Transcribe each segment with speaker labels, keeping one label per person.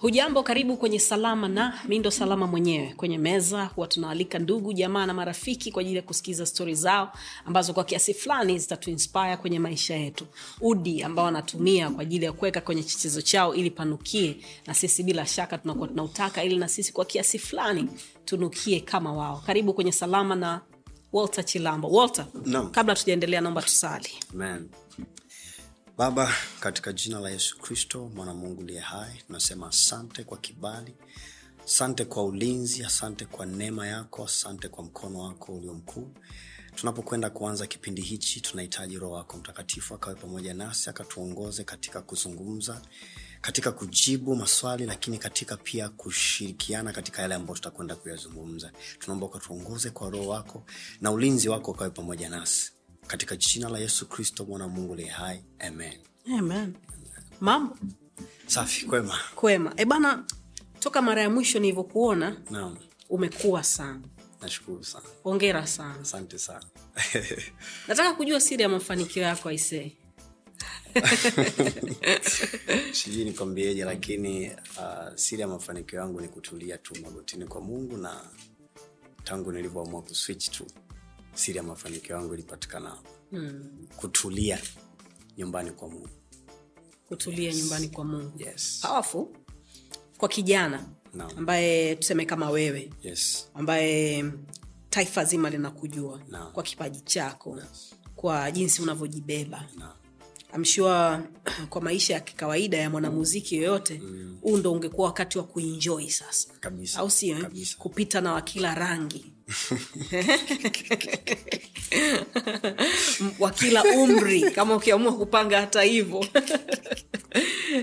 Speaker 1: hujambo karibu kwenye salama na mi ndo salama mwenyewe. Kwenye meza huwa tunawalika ndugu jamaa na marafiki kwa ajili ya kusikiza stori zao ambazo kwa kiasi fulani zitatuinspire kwenye maisha yetu. Udi ambao wanatumia kwa ajili ya kuweka kwenye chichezo chao ili panukie na sisi bila shaka tunakuwa tunautaka ili na sisi kwa kiasi fulani tunukie kama wao. Karibu kwenye salama na walter chilambo. Walter
Speaker 2: no.
Speaker 1: kabla tujaendelea naomba tusali.
Speaker 2: Amen. Baba katika jina la yesu kristo mwana mungu liye hai tunasema asante kwa kibali asante kwa ulinzi asante kwa neema yako asante kwa mkono wako ulio mkuu. Tunapokwenda kuanza kipindi hichi tunahitaji roho wako mtakatifu akawe pamoja nasi akatuongoze katika kuzungumza katika kujibu maswali lakini katika pia kushirikiana katika yale ambayo tutakwenda kuyazungumza. Tunaomba ukatuongoze kwa roho wako na ulinzi wako ukawe pamoja nasi katika jina la yesu kristo mwana wa mungu liye hai. Amen.
Speaker 1: Amen. Mambo?
Speaker 2: Safi kwema.
Speaker 1: Kwema. E bana toka mara ya mwisho nilivyokuona
Speaker 2: naam.
Speaker 1: umekuwa sana.
Speaker 2: Nashukuru sana.
Speaker 1: Ongera sana.
Speaker 2: Asante sana.
Speaker 1: Nataka kujua siri ya mafanikio yako aisee
Speaker 2: sijui nikwambieje lakini uh, siri ya mafanikio yangu ni kutulia tu magotini kwa mungu na tangu nilivyoamua kuswitch tu siri ya mafanikio yangu ilipatikana
Speaker 1: mm.
Speaker 2: kutulia nyumbani kwa mungu.
Speaker 1: Kutulia nyumbani kwa mungu.
Speaker 2: Yes.
Speaker 1: Powerful kwa kijana
Speaker 2: no.
Speaker 1: ambaye tuseme kama wewe
Speaker 2: yes.
Speaker 1: ambaye taifa zima linakujua
Speaker 2: no.
Speaker 1: kwa kipaji chako kwa jinsi unavyojibeba.
Speaker 2: Naam.
Speaker 1: amshua kwa maisha ya kikawaida ya mwanamuziki yoyote huu ndo ungekuwa wakati wa kuenjoy sasa.
Speaker 2: Kabisa.
Speaker 1: Au sio eh? Kupita na wakila rangi wa kila umri kama ukiamua kupanga hata hivyo.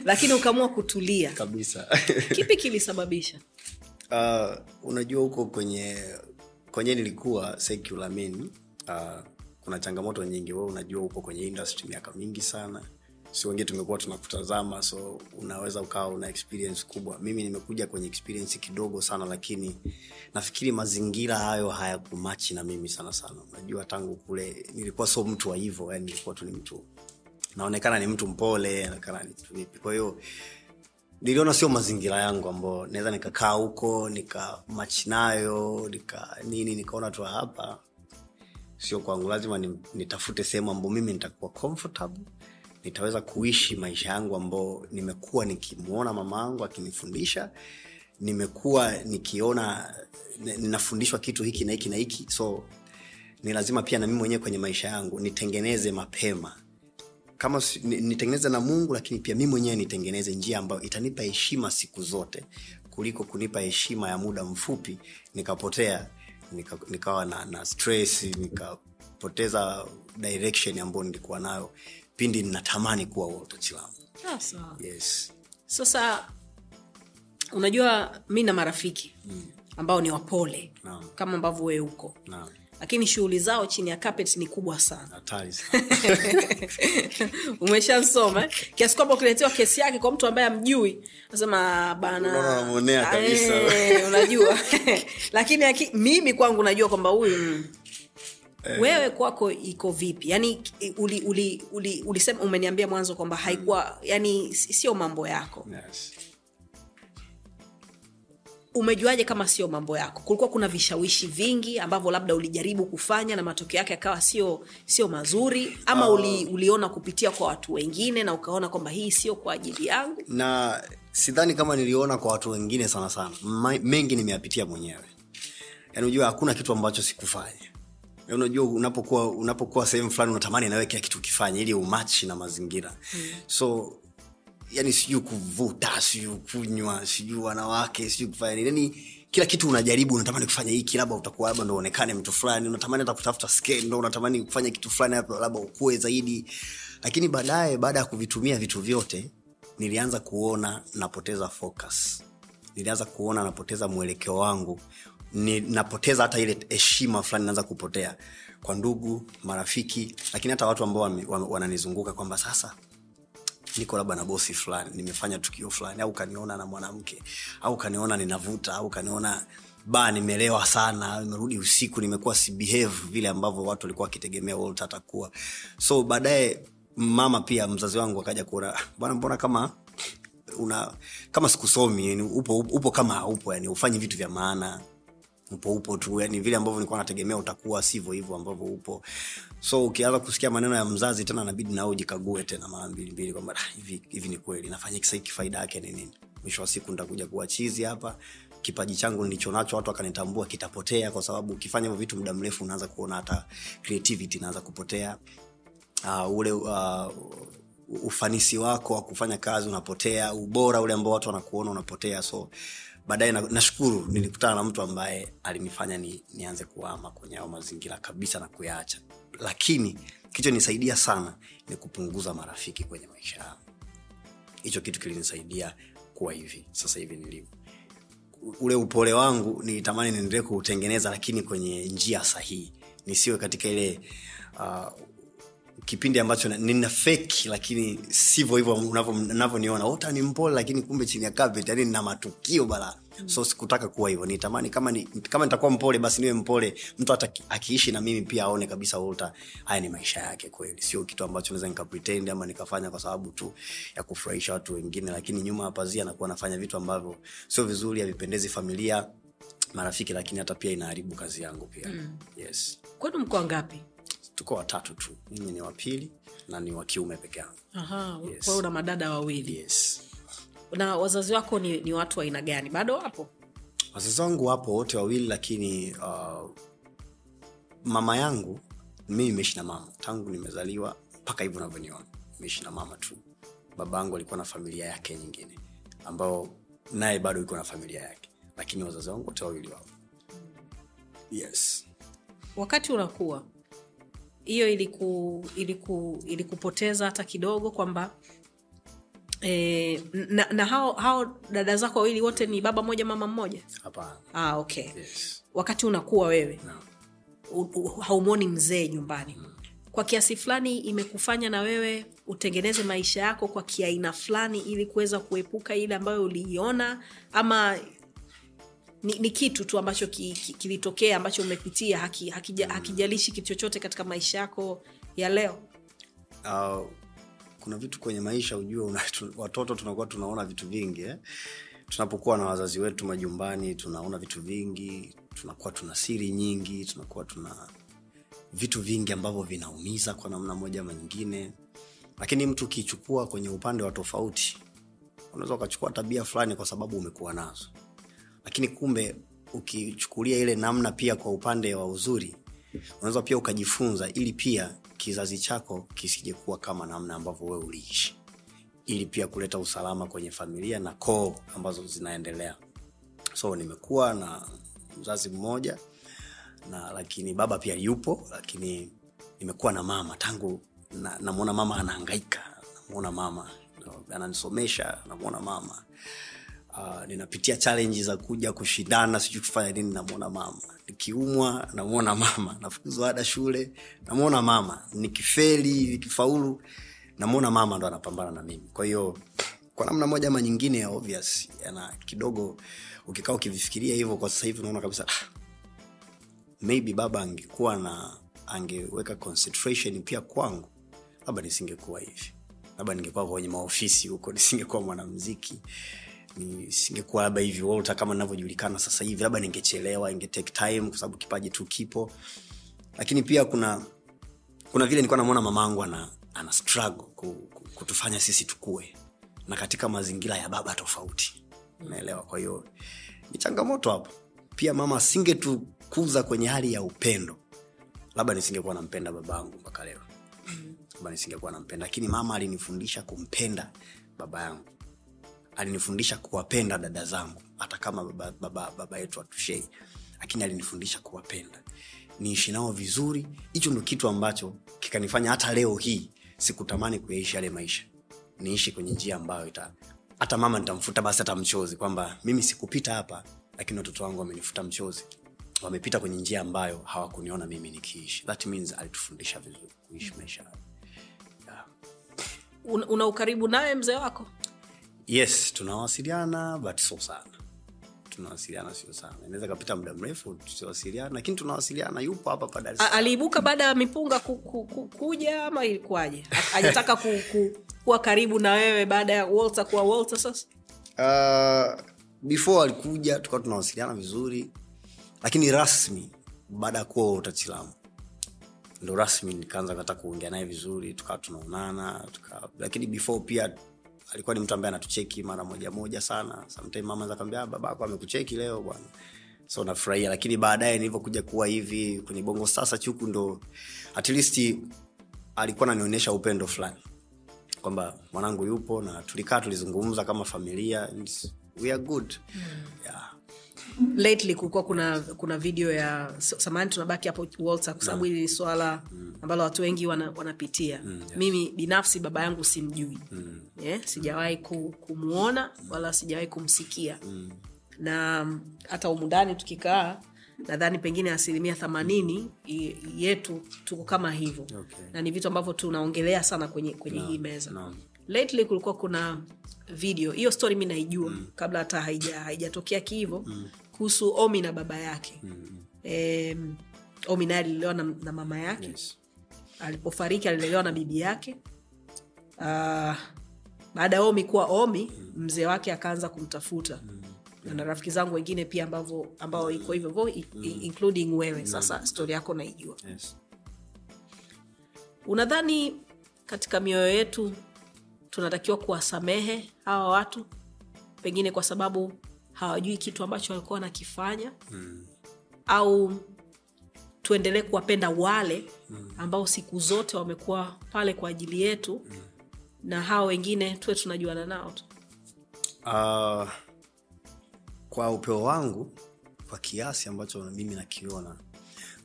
Speaker 1: Lakini ukaamua kutulia.
Speaker 2: Kabisa.
Speaker 1: Kipi kilisababisha?
Speaker 2: Uh, unajua huko kwenye kwenye nilikuwa secular mean uh, kuna changamoto nyingi. We unajua huko kwenye industry miaka mingi sana si wengine tumekuwa tunakutazama so unaweza ukawa una experience kubwa. Mimi nimekuja kwenye experience kidogo sana lakini nafikiri mazingira hayo hayakumachi na mimi sana sana. Unajua tangu kule nilikuwa so mtu wa hivyo yani nilikuwa tu ni mtu naonekana ni mtu mpole naonekana ni mtu vipi. Kwa hiyo niliona sio mazingira yangu ambao naweza nikakaa huko nikamachi nayo nika nini nikaona tu hapa. Sio kwangu lazima nitafute sehemu ambao mimi nitakuwa comfortable nitaweza kuishi maisha yangu ambao nimekuwa nikimwona mama yangu akinifundisha nimekuwa nikiona ninafundishwa kitu hiki na hiki na hiki. So ni lazima pia na mimi mwenyewe kwenye maisha yangu nitengeneze mapema. Kama nitengeneze na mungu lakini pia mi mwenyewe nitengeneze njia ambayo itanipa heshima siku zote kuliko kunipa heshima ya muda mfupi nikapotea nika, nikawa na, na stress nikapoteza direction ambayo nilikuwa nayo pindi ninatamani kuwa Walter wangu
Speaker 1: sasa
Speaker 2: yes.
Speaker 1: Sasa unajua mi na marafiki ambao ni wapole
Speaker 2: no.
Speaker 1: kama ambavyo wewe uko.
Speaker 2: No
Speaker 1: lakini shughuli zao chini ya carpet ni kubwa sana. Umeshasoma. Kiasi kwamba ukiletewa kesi yake kwa mtu ambaye amjui nasema bana. Eh, unajua. Lakini aki, mimi kwangu najua kwamba huyu mm, wewe kwako iko vipi? Yani uli, uli, uli, ulisema umeniambia mwanzo kwamba haikuwa yani sio mambo yako.
Speaker 2: Yes.
Speaker 1: umejuaje kama sio mambo yako? Kulikuwa kuna vishawishi vingi ambavyo labda ulijaribu kufanya na matokeo yake akawa sio sio mazuri ama uli, uliona kupitia kwa watu wengine na ukaona kwamba hii sio kwa ajili yangu?
Speaker 2: Na sidhani kama niliona kwa watu wengine sana sana. Ma, mengi nimeyapitia mwenyewe. Yaani ujua hakuna kitu ambacho sikufanya unajua unapokuwa unapokuwa sehemu fulani unatamani nawe kila kitu ukifanya ili umachi na mazingira. Mm. so yani sijui kuvuta sijui kunywa sijui wanawake sijui kufanya nini. Yani kila kitu unajaribu unatamani kufanya hiki labda utakuwa labda ndo uonekane mtu fulani unatamani hata kutafuta skendo unatamani kufanya kitu fulani labda ukue zaidi. Lakini baadaye baada ya kuvitumia vitu vyote nilianza kuona napoteza focus. Nilianza kuona napoteza mwelekeo wangu ni, napoteza hata ile heshima fulani naanza kupotea kwa ndugu marafiki lakini hata watu ambao wananizunguka kwamba sasa niko labda na bosi fulani nimefanya tukio fulani au kaniona na mwanamke au kaniona ninavuta au kaniona ba nimelewa sana nimerudi usiku nimekuwa sibehave vile ambavyo watu walikuwa wakitegemea Walter atakuwa so baadaye mama pia mzazi wangu akaja kuona "Ah, bwana mbona kama una kama sikusomi upo, upo kama haupo yani ufanyi vitu vya maana upo upo tu. Yani vile ambavyo nilikuwa nategemea utakuwa sivyo hivyo ambavyo upo. So ukianza kusikia maneno ya mzazi tena nabidi nao jikague tena mara mbili mbili kwamba "Ah, hivi hivi ni kweli. Nafanya kisa hiki faida yake ni nini? Mwisho wa siku nitakuja kuwa chizi hapa. Kipaji changu nilicho nacho watu wakanitambua kitapotea kwa sababu ukifanya hivyo vitu muda mrefu unaanza kuona hata creativity inaanza kupotea. Uh, ule uh, ufanisi wako wa kufanya kazi unapotea ubora ule ambao watu wanakuona unapotea. So baadaye na- nashukuru nilikutana na mtu ambaye alinifanya ni, nianze kuama kwenye ao mazingira kabisa na kuyaacha. Lakini kilichonisaidia sana ni kupunguza marafiki kwenye maisha yangu. Hicho kitu kilinisaidia kuwa hivi sasa hivi nilivyo. Ule upole wangu nilitamani niendelee kuutengeneza lakini kwenye njia sahihi. Nisiwe katika ile uh, kipindi ambacho nina feki lakini sivyo hivyo navyoniona wota ota ni mpole lakini kumbe chini ya carpet yani nina matukio bala. So sikutaka kuwa hivyo. Nitamani kama ni, kama nitakuwa mpole basi niwe mpole. Mtu hata akiishi na mimi pia aone kabisa Walter haya ni maisha yake kweli. Sio kitu ambacho naweza nikapretend ama nikafanya kwa sababu tu ya kufurahisha watu wengine. Lakini nyuma ya pazia nakuwa nafanya vitu ambavyo sio vizuri havipendezi familia marafiki lakini hata pia inaharibu kazi yangu pia. Mm. yes.
Speaker 3: Kwenu mko ngapi
Speaker 2: tuko watatu tu. Mimi ni wa pili na ni wa kiume peke yangu. Yes.
Speaker 3: kwa una madada wawili.
Speaker 2: Yes.
Speaker 3: Na wazazi wako ni, ni watu wa aina gani? Bado wapo?
Speaker 2: Wazazi wangu wapo wote wawili lakini uh, mama yangu mimi imeishi na mama. Tangu nimezaliwa mpaka hivyo unavyoniona imeishi na mama tu. Baba yangu alikuwa na familia yake nyingine ambao naye bado iko na familia yake. Lakini wazazi wangu wote wawili wapo. Yes.
Speaker 3: Wakati unakuwa hiyo iliku, iliku, ilikupoteza hata kidogo kwamba e, na, na hao, hao dada zako wawili wote ni baba moja mama mmoja?
Speaker 2: Hapana.
Speaker 3: Ah, okay.
Speaker 2: Yes.
Speaker 3: Wakati unakuwa wewe
Speaker 2: no.
Speaker 3: haumwoni mzee nyumbani. Kwa kiasi fulani imekufanya na wewe utengeneze maisha yako kwa kiaina fulani ili kuweza kuepuka ile ambayo uliiona ama ni, ni kitu tu ambacho ki, ki, kilitokea ambacho umepitia haki, hakija, hakijalishi kitu chochote katika maisha yako ya leo?
Speaker 2: Uh, kuna vitu kwenye maisha ujue una, tu, watoto tunakuwa tunaona vitu vingi eh? tunapokuwa na wazazi wetu majumbani tunaona vitu vingi tunakuwa tuna siri nyingi tunakuwa tuna vitu vingi ambavyo vinaumiza kwa namna moja ama nyingine. Lakini mtu ukichukua kwenye upande wa tofauti unaweza ukachukua tabia fulani kwa sababu umekuwa nazo lakini kumbe ukichukulia ile namna pia kwa upande wa uzuri unaweza pia ukajifunza ili pia kizazi chako kisije kuwa kama namna ambavyo wewe uliishi. Ili pia kuleta usalama kwenye familia na koo ambazo zinaendelea. So nimekuwa na mzazi mmoja na lakini baba pia yupo lakini nimekuwa na mama. Tangu na- namwona mama anahangaika namwona mama ananisomesha namwona mama uh, ninapitia challenge za kuja kushindana sijui kufanya nini namwona mama. Nikiumwa namwona mama. Nafukuzwa ada shule namwona mama. Nikifeli nikifaulu namwona mama ndo anapambana na mimi. Kwa hiyo kwa namna moja ama nyingine obvious yana kidogo ukikaa ukivifikiria hivyo kwa sasa hivi unaona kabisa ah, maybe baba angekuwa na angeweka concentration pia kwangu labda nisingekuwa hivi. Labda ningekuwa kwenye maofisi huko nisingekuwa mwanamziki nisingekuwa labda hivi Walter kama ninavyojulikana sasa hivi labda ningechelewa inge take time kwa sababu kipaji tu kipo. Lakini pia kuna kuna vile nilikuwa namwona mamangu ana, ana struggle ku, ku, kutufanya sisi tukue na katika mazingira ya baba tofauti. Unaelewa kwa hiyo ni changamoto hapo. Pia mama asingetukuza kwenye hali ya upendo labda nisingekuwa nampenda babangu mpaka leo. Labda nisingekuwa nampenda. Lakini mama alinifundisha kumpenda baba yangu alinifundisha kuwapenda dada zangu hata kama baba, baba, baba yetu atushei lakini alinifundisha kuwapenda. Niishi nao vizuri hicho ndo kitu ambacho kikanifanya hata leo hii sikutamani kuyaishi yale maisha. Niishi kwenye njia ambayo ita hata mama nitamfuta basi hata mchozi kwamba mimi sikupita hapa lakini watoto wangu wamenifuta mchozi. Wamepita kwenye njia ambayo hawakuniona mimi nikiishi. That means alitufundisha vizuri kuishi maisha. Yeah.
Speaker 1: una, ukaribu naye mzee wako
Speaker 2: yes tunawasiliana but so sana. Tunawasiliana sio sana. Inaweza kapita muda mrefu tusiwasiliana lakini tunawasiliana. Yupo hapa pa Dar
Speaker 1: aliibuka baada ya mipunga ku, ku, ku, kuja ama ilikuwaje? Ajataka ku, ku, kuwa karibu na wewe baada ya walter kuwa walter sasa?
Speaker 2: Uh, before alikuja tukawa tunawasiliana vizuri lakini rasmi baada ya kuwa utachilamu ndo rasmi nikaanza kata kuongea naye vizuri tukawa tunaonana tuka... lakini before pia alikuwa ni mtu ambaye anatucheki mara moja moja sana. Sometime mama zakwambia babako amekucheki leo bwana. So nafurahia lakini baadaye nilivyokuja kuwa hivi kwenye bongo sasa chuku ndo at least alikuwa ananionyesha upendo fulani. Kwamba mwanangu yupo na tulikaa tulizungumza kama familia we are good. Yeah.
Speaker 1: Lately kulikuwa kuna kuna video ya samani tunabaki hapo walter kwa sababu hili ni swala ambalo watu wengi wana, wanapitia. Mimi binafsi baba yangu simjui. Yeah, sijawahi kumwona wala sijawahi kumsikia. Na mm, hata humu ndani tukikaa nadhani pengine asilimia themanini yetu tuko kama hivyo.
Speaker 2: Okay.
Speaker 1: na ni vitu ambavyo tunaongelea sana kwenye, kwenye hii meza.
Speaker 2: No.
Speaker 1: lately kulikuwa kuna video hiyo story mi naijua mm. kabla hata haija- haijatokea kihivo mm. Kuhusu omi na baba yake. Mm. e, omi naye alilelewa na, na mama yake.
Speaker 2: Yes.
Speaker 1: alipofariki alilelewa na bibi yake. Uh, baada ya omi kuwa omi mzee wake akaanza kumtafuta. Na na rafiki zangu wengine pia ambavo ambao iko hivyo i- i- including wewe. Sasa stori yako naijua
Speaker 2: Yes.
Speaker 1: unadhani katika mioyo yetu tunatakiwa kuwasamehe hawa watu? Pengine kwa sababu hawajui kitu ambacho walikuwa wanakifanya. Mm. au tuendelee kuwapenda wale ambao siku zote wamekuwa pale kwa ajili yetu mm. na hawa wengine tuwe tunajuana nao tu.
Speaker 2: Uh, kwa upeo wangu kwa kiasi ambacho mimi nakiona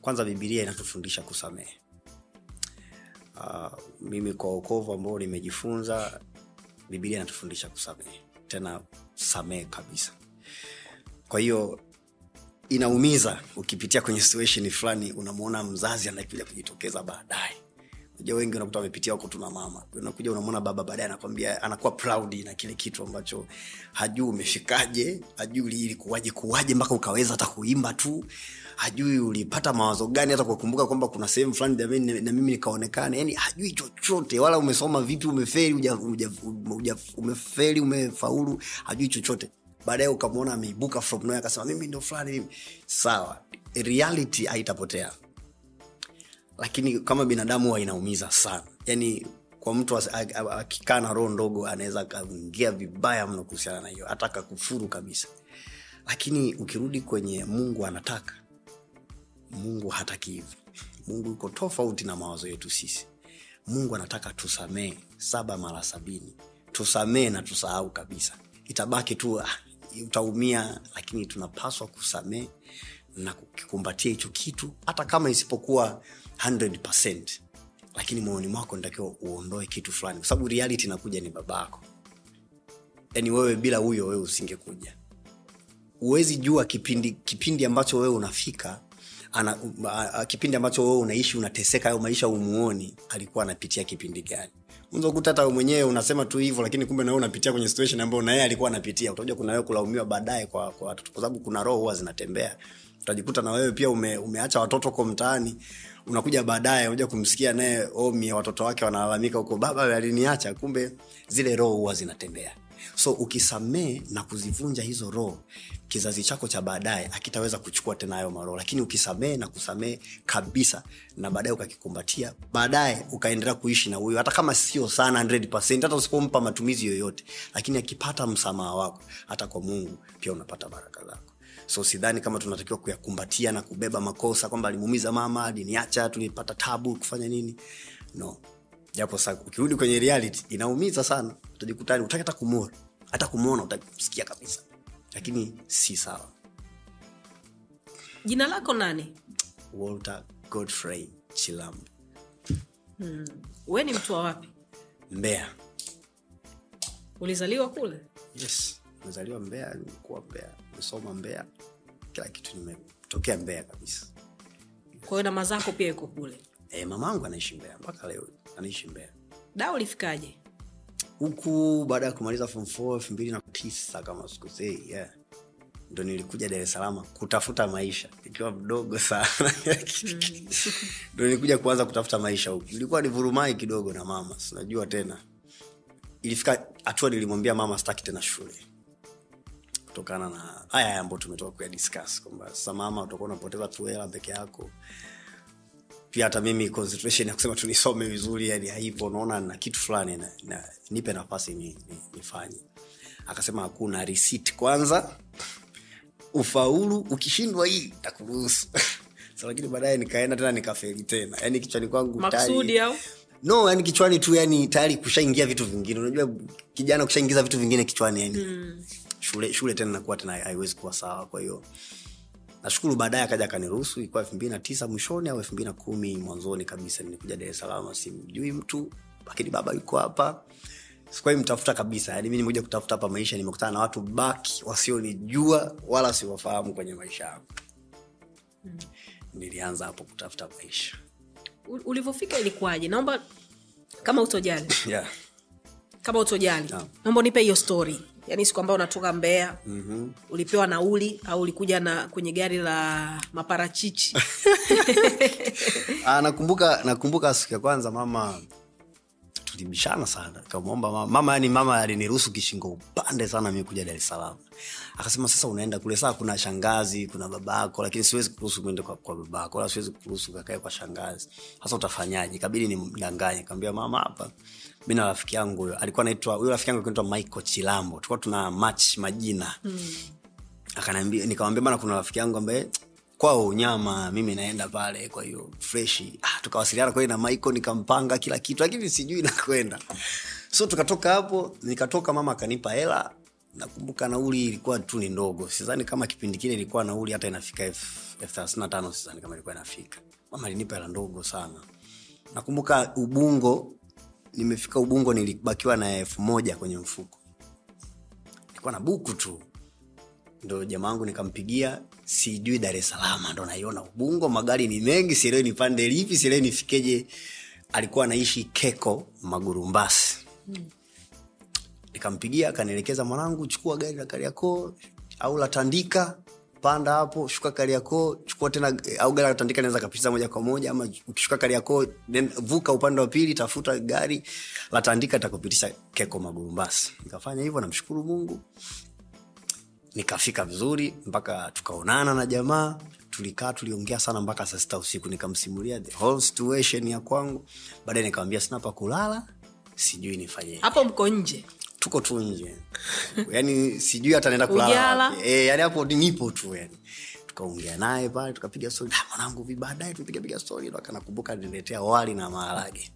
Speaker 2: kwanza bibilia inatufundisha kusamehe. Uh, mimi kwa ukovu ambao nimejifunza bibilia inatufundisha kusamehe. Tena samehe kabisa kwa hiyo inaumiza ukipitia kwenye situation fulani unamwona mzazi anakuja kujitokeza baadaye. Unajua wengi unakuta wamepitia huko tuna mama. Unakuja unamwona baba baadaye anakwambia anakuwa proud na kile kitu ambacho hajui umefikaje hajui ilikuwaje kuwaje mpaka ukaweza hata kuimba tu. Hajui ulipata mawazo gani hata kukumbuka kwamba kuna sehemu fulani na mimi nikaonekana. Yani hajui chochote wala umesoma vipi umeferi umeferi umefaulu hajui chochote baadaye ukamwona ameibuka from nowhere akasema mimi ndo fulani mimi. Sawa reality haitapotea. Lakini kama binadamu huwa inaumiza sana. Yani kwa mtu akikaa na roho ndogo anaweza akaingia vibaya mno kuhusiana na hiyo hata akakufuru kabisa. Lakini ukirudi kwenye mungu anataka mungu hataki hivi. Mungu yuko tofauti na mawazo yetu sisi. Mungu anataka tusamee saba mara sabini. Tusamee na tusahau kabisa. Itabaki tu ah, utaumia lakini tunapaswa kusamee na kukikumbatia hicho kitu hata kama isipokuwa 100 lakini moyoni mwako natakiwa uondoe kitu fulani kwa sababu reality inakuja ni babako yaani wewe bila huyo wewe usingekuja. Huwezi jua kipindi kipindi ambacho wewe unafika ana, a, kipindi ambacho wewe unaishi unateseka ayo maisha umuoni alikuwa anapitia kipindi gani unaweza kukuta hata wewe mwenyewe unasema tu hivyo lakini kumbe nawe unapitia kwenye situation ambayo na yeye alikuwa anapitia. Utakuja kuna wewe kulaumiwa baadaye kwa kwa watoto kwa sababu kuna roho huwa zinatembea. Utajikuta na wewe pia ume, umeacha watoto ko mtaani unakuja baadaye unakuja kumsikia naye omi watoto wake wanalalamika huko baba aliniacha. Kumbe zile roho huwa zinatembea so ukisamee na kuzivunja hizo roho kizazi chako cha baadaye akitaweza kuchukua tena hayo maroho. Lakini ukisamee na kusamee kabisa na baadaye ukakikumbatia baadaye ukaendelea kuishi na huyo. Hata kama sio sana 100%, hata usipompa matumizi yoyote. Lakini akipata msamaha wako hata kwa mungu pia unapata baraka zako. So sidhani kama tunatakiwa kuyakumbatia na kubeba makosa kwamba alimuumiza mama aliniacha tulipata tabu kufanya nini. No japo sa ukirudi kwenye reality inaumiza sana. Utajikuta utaki hata kumwona hata kumwona utakusikia kabisa. Lakini si sawa.
Speaker 1: Jina lako nani?
Speaker 2: Walter godfrey chilambo.
Speaker 1: We ni mtu wa wapi?
Speaker 2: Mbea
Speaker 1: ulizaliwa kule?
Speaker 2: Yes. Nimezaliwa mbea nimekuwa mbea nimesoma mbea kila kitu nimetokea mbea kabisa.
Speaker 1: Kwa hiyo nama zako pia iko kule?
Speaker 2: E, mama angu anaishi mbea mpaka leo anaishi mbea
Speaker 1: da ulifikaje
Speaker 2: huku baada ya kumaliza form 4 elfu mbili na tisa kama sikosei yeah. ndo nilikuja dar es salaam kutafuta maisha. Ikiwa mdogo sana. Ndo nilikuja kuanza kutafuta maisha huku. Ilikuwa ni vurumai kidogo na mama sinajua tena. Ilifika hatua nilimwambia mama staki tena shule. Kutokana na haya ambayo tumetoka kuya discuss kwamba sasa mama utakuwa unapoteza tu hela peke yako pia hata mimi concentration ya kusema tunisome vizuri yani haipo naona na kitu fulani na, na, nipe nafasi ni, ni, nifanye. Akasema hakuna receipt kwanza ufaulu ukishindwa hii takuruhusu so, lakini baadaye nikaenda tena nikafeli tena. Yani kichwani kwangu
Speaker 1: maksudi au?
Speaker 2: No yani kichwani tu yani tayari kushaingia vitu vingine. Unajua kijana kushaingiza vitu vingine kichwani yani mm. shule shule tena nakuwa tena haiwezi kuwa sawa kwa hiyo nashukuru baadaye akaja akaniruhusu ilikuwa elfu mbili na tisa mwishoni au elfu mbili na kumi mwanzoni kabisa nilikuja dar es salaam simjui mtu lakini baba yuko hapa. Sikuwai mtafuta kabisa yani mi nimekuja kutafuta hapa maisha nimekutana na watu baki wasionijua wala siwafahamu kwenye maisha yangu. Nilianza hapo kutafuta maisha.
Speaker 1: Ulivyofika ilikuwaje? Naomba kama utojali.
Speaker 2: Yeah.
Speaker 1: kama utojali
Speaker 2: yeah.
Speaker 1: naomba unipe hiyo story yaani siku ambayo unatoka mbea mm-hmm. ulipewa nauli au ulikuja na kwenye gari la maparachichi?
Speaker 2: Ah, nakumbuka nakumbuka siku ya kwanza mama tulibishana sana. Kamwomba mama mama yani mama aliniruhusu kishingo upande sana mi kuja dar es salaam. Akasema sasa unaenda kule saa kuna shangazi kuna babako lakini siwezi kuruhusu uende kwa, kwa babako wala siwezi kuruhusu kakae kwa shangazi. Sasa utafanyaje? Ikabidi nimdanganye kaambia mama hapa mi na rafiki yangu huyo alikuwa naitwa huyo rafiki yangu anaitwa michael chilambo. Tulikuwa tuna match majina. Akaniambia nikamwambia bana kuna rafiki yangu ambaye kwao unyama mimi naenda pale kwa hiyo freshi ah, tukawasiliana kweli na michael nikampanga kila kitu lakini sijui nakwenda so tukatoka hapo nikatoka mama akanipa hela. Nakumbuka nauli ilikuwa tu ni ndogo. Sidhani kama kipindi kile ilikuwa nauli hata inafika elfu thelathini na tano sidhani kama ilikuwa inafika. Mama alinipa hela ndogo sana. Nakumbuka ubungo nimefika ubungo nilibakiwa na elfu moja kwenye mfuko. Nilikuwa na buku tu. Ndo jamaa wangu nikampigia sijui dar es salaam ndo naiona ubungo magari ni mengi sielewi nipande lipi sielewi nifikeje. Alikuwa anaishi keko magurumbasi nikampigia akanielekeza mwanangu chukua gari la kariakoo au la tandika panda hapo shuka kariakoo chukua tena au gari atandika naweza kapitiza moja kwa moja ama ukishuka kariakoo then vuka upande wa pili tafuta gari la takupitisha keko magurumbasi nikafanya hivyo namshukuru mungu. Nikafika vizuri mpaka tukaonana na jamaa tulikaa tuliongea sana mpaka saa sita usiku nikamsimulia the whole situation ya kwangu. Baadaye nikamwambia sina pa sijui nifanye
Speaker 1: hapo mko nje
Speaker 2: tuko tu nje. Yani sijui hata naenda kulala e, yani hapo nipo tu yani tukaongea naye pale tukapiga stori "Ah, mwanangu vi baadaye? Tupigapiga stori ndo akanakumbuka niletea wali na maharage.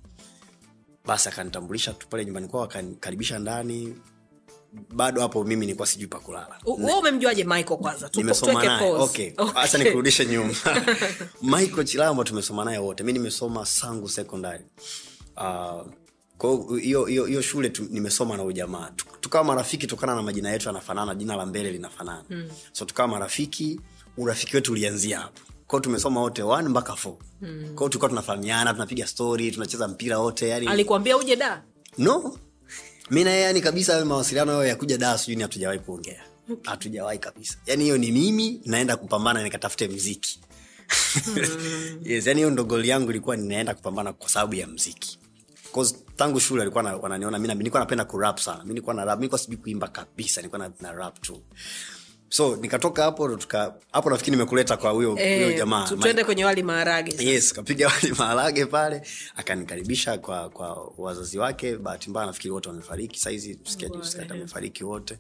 Speaker 2: Basi akanitambulisha tu pale nyumbani kwao akanikaribisha ndani. Bado hapo mimi nilikuwa sijui pa kulala.
Speaker 1: U- wewe umemjuaje michael kwanza?
Speaker 2: Nimesoma naye. okay.
Speaker 1: Okay.
Speaker 2: nikurudishe nyuma. Michael chilamba tumesoma naye wote. Mi nimesoma sangu secondary. Uh, kwa hiyo- shule tu, nimesoma na ujamaa tukawa marafiki tokana na majina yetu yanafanana jina la mbele linafanana. Mm. so tukawa marafiki urafiki wetu ulianzia hapo. Kwao tumesoma wote one mpaka four. Mm. kwao tulikuwa tunafahamiana tunapiga stori tunacheza mpira wote yani.
Speaker 1: Alikuambia uje da?
Speaker 2: No. Mi naye yani kabisa mawasiliano hayo yakuja daa sijui ni hatujawahi kuongea. Hatujawahi kabisa. Yani hiyo ni mimi naenda kupambana nikatafute mziki yes yani hiyo ndo goli yangu ilikuwa ninaenda kupambana kwa sababu ya mziki 'Cause tangu shule alikuwa wananiona mi nilikuwa napenda kurap sana. Mi nilikuwa na rap nilikuwa sijui kuimba kabisa nilikuwa na, na rap tu. So nikatoka hapo tuka hapo nafikiri nimekuleta kwa huyo huyo
Speaker 1: Eh,
Speaker 2: jamaa
Speaker 1: tuende kwenye wali maharage
Speaker 2: yes kapiga wali maharage pale akanikaribisha kwa kwa wazazi wake. Bahati mbaya nafikiri wote wamefariki. Saizi amefariki wote.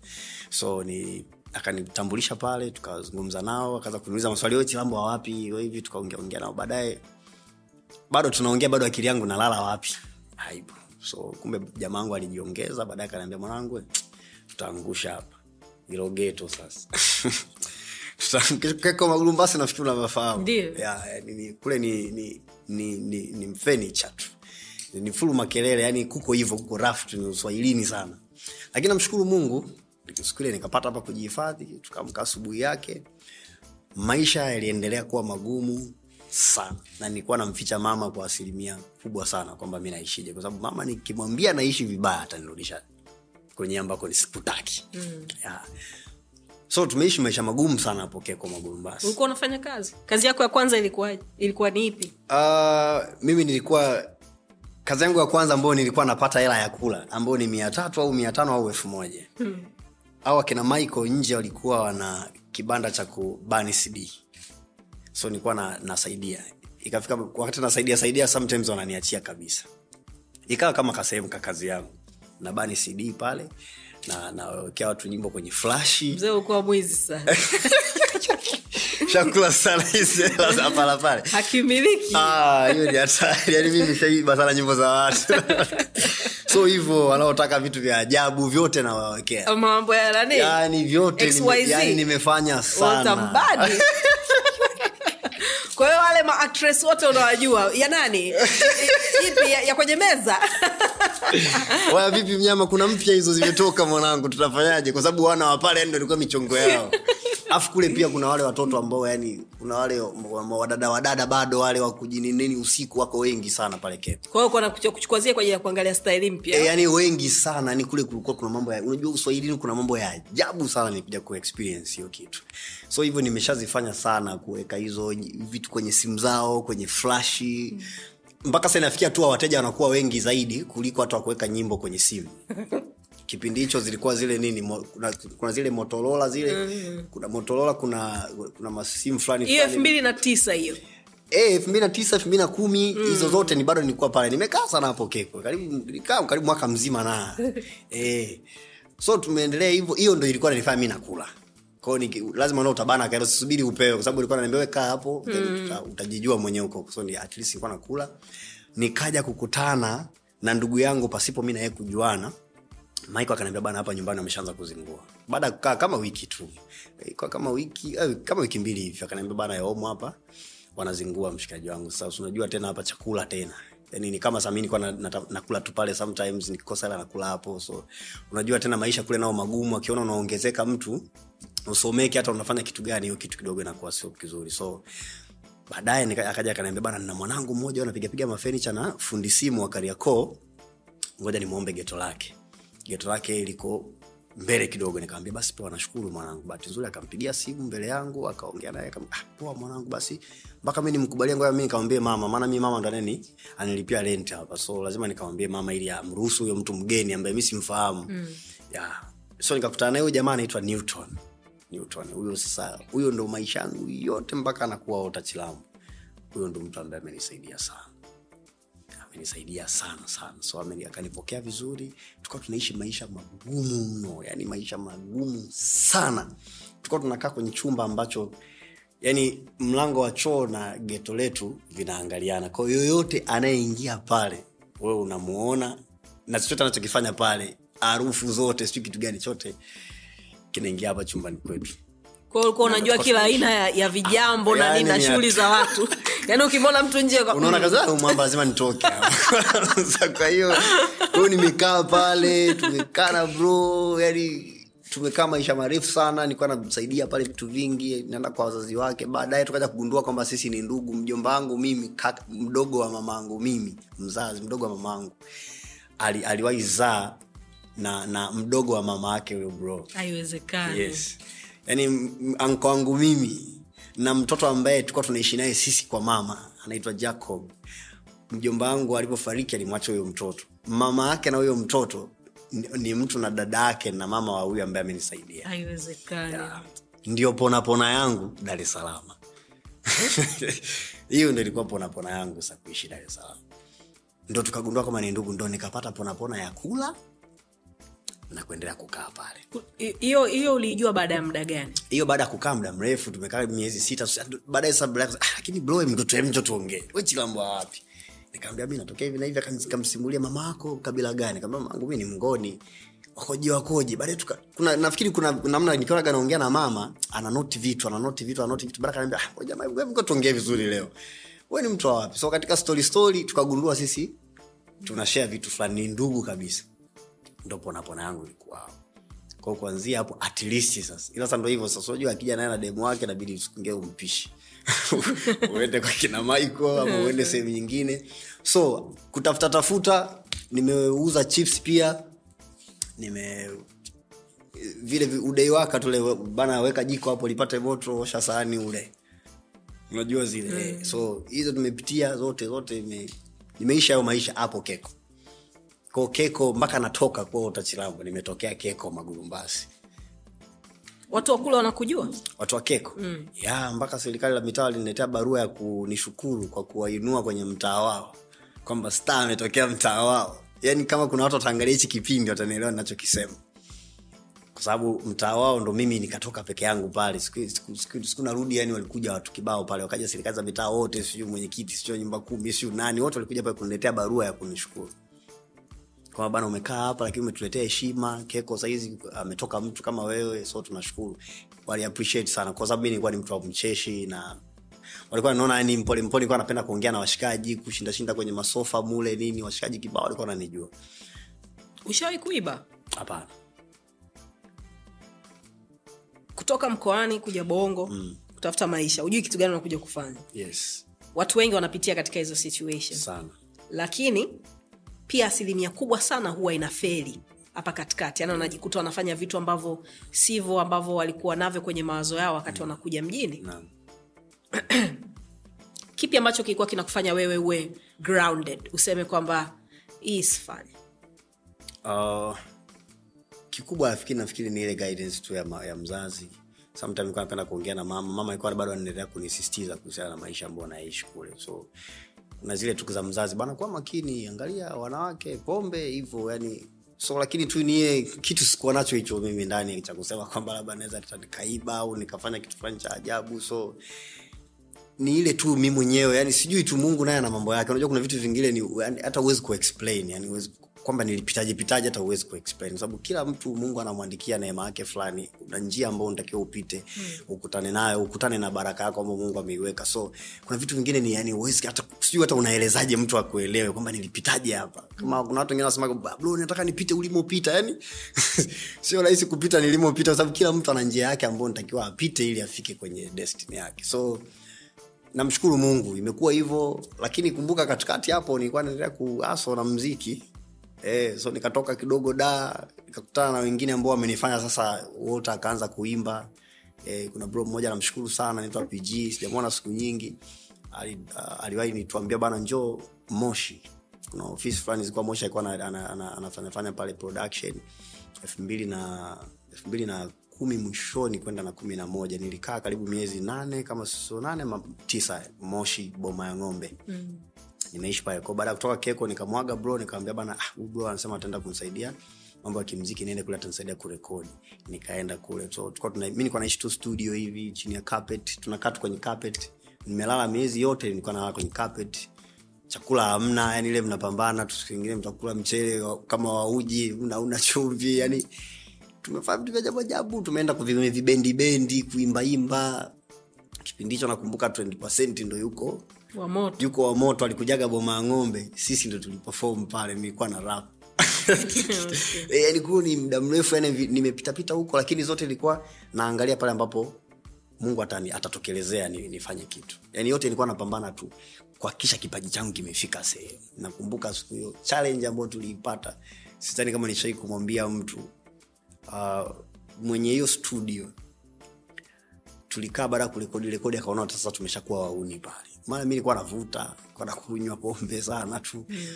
Speaker 2: So ni akanitambulisha pale tukazungumza nao akaanza kuniuliza maswali yote mambo wapi? Hivi tukaongea ongea nao. Baadaye bado tunaongea bado akili yangu nalala wapi haipo so kumbe jamaa wangu alijiongeza baadaye akaniambia mwanangu tutaangusha hapa. Ilo geto sasa. Keko magulumbasi nafikiri unavyofahamu. Ni- kule ni ni ni, ni, ni mfenicha tu. Ni fulu makelele yani kuko hivyo kuko raft ni uswahilini sana. Lakini namshukuru mungu siku ile nikapata hapa kujihifadhi tukaamka asubuhi yake. Maisha yaliendelea kuwa magumu sana. Na nilikuwa namficha mama kwa asilimia kubwa sana kwamba mi naishije kwa sababu mama nikimwambia naishi vibaya atanirudisha kwenye ambako sikutaki. Mm. yeah. so tumeishi maisha magumu sana hapo keko magurumbasi
Speaker 1: ulikuwa unafanya kazi? Kazi yako ya kwanza ilikuwa ilikuwa ni ipi?
Speaker 2: Uh, mimi nilikuwa kazi yangu ya kwanza ambayo nilikuwa napata hela ya kula ambayo ni mia tatu au mia tano au elfu moja. Hmm. au akina michael nje walikuwa wana kibanda cha kubani cd so nilikuwa na, nasaidia. Ikafika wakati nasaidia saidia sometimes wananiachia kabisa. Ikawa kama kasehemu ka kazi yangu. Nabani cd pale na nawekea watu nyimbo kwenye flashi.
Speaker 1: Mzee ulikuwa mwizi sana.
Speaker 2: Chakula sana hizi za pala pale.
Speaker 1: Hakimiliki.
Speaker 2: Ah, hiyo ni hatari. Yani mimi shaiba sana nyimbo za watu. So hivyo wanaotaka vitu vya ajabu vyote nawawekea.
Speaker 1: Mambo ya nani?
Speaker 2: Yani vyote nime, yani nimefanya sana
Speaker 1: kwa hiyo wale maactress wote unawajua. Ya nani? Ipi? Ya, ya kwenye meza?
Speaker 2: Waya vipi mnyama kuna mpya hizo zimetoka mwanangu? Tutafanyaje? Kwa sababu wana wapale ndo ilikuwa michongo yao afu kule pia kuna wale watoto ambao yani kuna wale wadada wadada bado wale wa kujininini usiku wako wengi sana pale
Speaker 1: kwa hiyo kuna kuchu- kwa ajili ya kuangalia staili mpya?
Speaker 2: E, yani wengi sana ni kule kulikuwa kuna mambo ya unajua uswahilini kuna mambo ya ajabu sana nikuja ku experience hiyo kitu. So hivyo nimeshazifanya sana kuweka hizo vitu kwenye simu zao kwenye flashi. Mpaka sasa inafikia tu wateja wanakuwa wengi zaidi kuliko hata wakuweka nyimbo kwenye simu kipindi hicho zilikuwa zile nini mo, kuna, kuna zile motorola zile mm. kuna motorola kuna kuna masimu fulani
Speaker 1: hiyo elfu mbili na tisa hiyo.
Speaker 2: Eh, elfu mbili na tisa elfu mbili na kumi hizo zote ni bado nilikuwa pale. Nimekaa sana hapo keko karibu nilikaa karibu mwaka mzima na. Eh, so tumeendelea hivyo. Hiyo ndo ilikuwa nanifanya mi nakula. Kwao lazima na utabana kaelo sisubiri upewe kwa sababu ilikuwa kaa hapo mm. utajijua mwenyewe huko. So ni at least nilikuwa nakula. Nikaja kukutana na ndugu yangu pasipo mi naye kujuana Michael akaniambia bana hapa nyumbani wameshaanza kuzingua. Baada kukaa kama wiki tu kwa kama wiki eh, kama wiki mbili hivi akaniambia bana yaomo hapa wanazingua mshikaji wangu. Sasa unajua tena hapa chakula tena. Yani ni kama sami nilikuwa na- nata- nakula tu pale sometimes nikikosa hela nakula hapo. So unajua tena maisha kule nao magumu akiona unaongezeka mtu usomeke, hata unafanya kitu gani hiyo kitu kidogo inakuwa sio kizuri. So baadaye akaja akaniambia bana nina mwanangu mmoja anapigapiga mafenicha na fundi simu wa kariakoo. Ngoja nimwombe geto lake geto lake liko mbele kidogo. Nikamwambia basi poa nashukuru mwanangu. Bahati nzuri akampigia simu mbele yangu akaongea naye akamwambia ah, poa mwanangu basi mpaka mimi nimkubalie ngoja mimi nikamwambie mama maana mimi mama ndo anani anilipia rent hapa. So lazima nikamwambie mama ili amruhusu huyo mtu mgeni ambaye mimi simfahamu. Mm. yeah. so nikakutana naye huyo jamaa anaitwa newton. Newton huyo sasa huyo ndo maisha yangu yote mpaka anakuwa otachilamu. Huyo ndo mtu ambaye amenisaidia sana amenisaidia sana sana. So akanipokea vizuri. Tukawa tunaishi maisha magumu mno yani maisha magumu sana. Tukawa tunakaa kwenye chumba ambacho yani mlango wa choo na geto letu vinaangaliana. Kwao yoyote anayeingia pale wewe unamuona na chochote anachokifanya pale harufu zote sijui kitu gani chote kinaingia hapa chumbani kwetu
Speaker 1: kwa ulikuwa unajua kila aina ya, ya vijambo na
Speaker 2: Yani
Speaker 1: nini na shughuli za watu. Yaani ukimwona mtu nje
Speaker 2: unaona kaza mwamba lazima nitoke. Kwa hiyo huyu nimekaa pale tumekaa na bro yani tumekaa maisha marefu sana nilikuwa namsaidia pale vitu vingi naenda kwa wazazi wake. Baadaye tukaja kugundua kwamba sisi ni ndugu mjomba wangu mimi kaka, mdogo wa mamangu mimi mzazi mdogo wa mamangu. Ali, aliwahi zaa na na mdogo wa mama yake huyo bro.
Speaker 1: Haiwezekani.
Speaker 2: Yes yani anko wangu mimi na mtoto ambaye tulikuwa tunaishi naye sisi kwa mama anaitwa jacob. Mjomba wangu alipofariki alimwacha huyo mtoto. Mama yake na huyo mtoto ni, ni mtu na dada yake na mama wa huyu ambaye amenisaidia.
Speaker 1: Haiwezekani.
Speaker 2: Ndio ponapona yangu dar es salaam. Hiyo ndo ilikuwa ponapona yangu sa kuishi dar es salaam. Ndo tukagundua kama ni ndugu ndo nikapata ponapona ya kula na kuendelea kukaa pale.
Speaker 1: Hiyo hiyo ulijua baada ya muda gani?
Speaker 2: Hiyo baada ya kukaa muda mrefu tumekaa miezi sita baadaye sasa ah, lakini bro mtoto mtoto ongee. We chilambo wapi? Nikamwambia mi natokea hivi na hivi akamsimulia mama yako kabila gani? Kaambia mamangu mi ni mngoni. Wakoje wakoje. Baadaye tuka kuna nafikiri kuna namna nikiona naongea na mama ananoti vitu ananoti vitu ananoti vitu. Baadaye akaniambia ah jamaa hebu mko tuongee vizuri leo. Wewe ni mtu wa wapi? So katika story story tukagundua sisi tunashare vitu fulani. Ni ndugu kabisa ndo ponapona yangu ilikuwa hapo. Kwa kuanzia hapo at least sasa. Ila sasa ndo hivyo sasa. Unajua akija naye na demu wake inabidi usikunge umpishi. Uende kwa kina Michael ama uende sehemu nyingine. So kutafuta tafuta nimeuza chips pia. Nime vile udei waka tule bana weka jiko hapo lipate moto osha sahani ule. Unajua zile. Mm. so hizo tumepitia zote zote ime, nimeisha hayo maisha hapo keko ko keko mpaka natoka kwa utachilambo nimetokea keko magurumbasi
Speaker 1: watu wa kule wanakujua?
Speaker 2: Watu wa keko? Mm. ya mpaka serikali la mitaa liniletea barua ya kunishukuru kwa kuwainua kwenye mtaa wao kwamba star ametokea mtaa wao. Yaani kama kuna watu wataangalia hichi kipindi watanielewa ninachokisema. Kwa sababu mtaa wao ndo mimi nikatoka peke yangu pale. Siku, siku, siku, siku narudi yani walikuja watu kibao pale wakaja serikali za mitaa wote sijui mwenyekiti sijui nyumba kumi sijui nani wote walikuja pale kuniletea barua ya kunishukuru kwamba bana umekaa hapa lakini umetuletea heshima keko sahizi ametoka mtu kama wewe so tunashukuru. Wali appreciate sana kwa sababu mi nilikuwa ni mtu wa mcheshi na walikuwa naona ni mpole mpole nilikuwa napenda kuongea na washikaji kushindashinda kwenye masofa mule nini washikaji kibao walikuwa wananijua.
Speaker 1: Ushawahi kuiba?
Speaker 2: Hapana.
Speaker 1: Kutoka mkoani kuja bongo mm. kutafuta maisha. Ujui kitu gani unakuja kufanya.
Speaker 2: Yes.
Speaker 1: Watu wengi wanapitia katika hizo situation.
Speaker 2: Sana.
Speaker 1: Lakini pia asilimia kubwa sana huwa inafeli hapa katikati. Yani wanajikuta wanafanya vitu ambavyo sivyo ambavyo walikuwa navyo kwenye mawazo yao wakati wanakuja mjini. Kipi ambacho kilikuwa kinakufanya wewe uwe grounded? Useme kwamba hii sifanye?
Speaker 2: Uh, kikubwa nafikiri nafikiri ni ile guidance tu ya, ma, ya mzazi. Sometime nilikuwa napenda kuongea na mama. Mama alikuwa bado anaendelea kunisisitiza kuhusiana na maisha ambayo anaishi kule. So kuna zile tuku za mzazi. Bana kuwa makini angalia wanawake pombe hivyo yani so lakini tu niye kitu sikuwa nacho hicho mimi ndani cha kusema kwamba labda naweza nikaiba au nikafanya kitu fulani cha ajabu so ni ile tu mi mwenyewe yani sijui tu mungu naye ana mambo yake. Unajua kuna vitu vingine ni hata uwezi kuexplain yani uwezi kwamba nilipitaje pitaje hata uwezi kuexplain. Sababu kila mtu mungu anamwandikia neema yake fulani kuna njia ambayo unatakiwa upite mm. ukutane nayo ukutane na baraka yako ambayo mungu ameiweka. So kuna vitu vingine ni yani uwezi hata sijui hata unaelezaje mtu akuelewe kwamba nilipitaje hapa. Kama kuna watu wengine wanasema bro nataka nipite ulimopita yani sio rahisi kupita nilimopita kwa sababu kila mtu ana njia yake ambayo natakiwa apite ili afike kwenye destiny yake. So namshukuru mungu imekuwa hivyo lakini kumbuka katikati hapo nilikuwa naendelea kuaso na mziki e, so nikatoka kidogo da nikakutana na wengine ambao wamenifanya sasa wote akaanza kuimba. E, kuna bro mmoja namshukuru sana naitwa pg sijamwona siku nyingi. Ali, uh, aliwahi nituambia bana njoo moshi. Kuna ofisi fulani zilikuwa moshi alikuwa ana- ana- ana- anafanyafanya pale production. Elfu mbili na kumi mwishoni kwenda na kumi na moja. Nilikaa karibu miezi nane kama sio nane tisa moshi boma ya ng'ombe. Mm. Nimeishi pale. Ko baada ya kutoka keko nikamwaga bro nikamwambia bana ah, bro anasema ataenda kunisaidia mambo ya kimziki niende kule atanisaidia kurekodi. Nikaenda kule. So tulikuwa tuna, mi nilikuwa naishi tu studio hivi chini ya carpet. Tunakaa tu kwenye carpet. Nimelala miezi yote nilikuwa nalala kwenye carpet. Chakula hamna yani ile mnapambana tu mtakula mchele wa- kama wauji unauna chumvi yani tumefanya vitu vya ajabu ajabu. Tumeenda kwenye bendi kuimbaimba kipindi hicho nakumbuka 20 ndo yuko
Speaker 1: wa moto.
Speaker 2: Yuko wa moto alikujaga boma ya ng'ombe. Sisi ndo tuliperform pale nilikuwa na rap. Okay. yani kuu ni muda mrefu yani nimepitapita huko lakini zote ilikuwa naangalia pale ambapo mungu atani, atatokelezea ni, nifanye kitu. Yani yote ilikuwa napambana tu kuhakikisha kipaji changu kimefika sehemu. Nakumbuka siku hiyo challenge ambayo tuliipata sidhani kama nishai kumwambia mtu uh, mwenye hiyo studio tulikaa baada ya kurekodi rekodi akaona sasa tumeshakuwa wauni pale maana mi nilikuwa navuta kwa nakunywa pombe sana tu. Mm.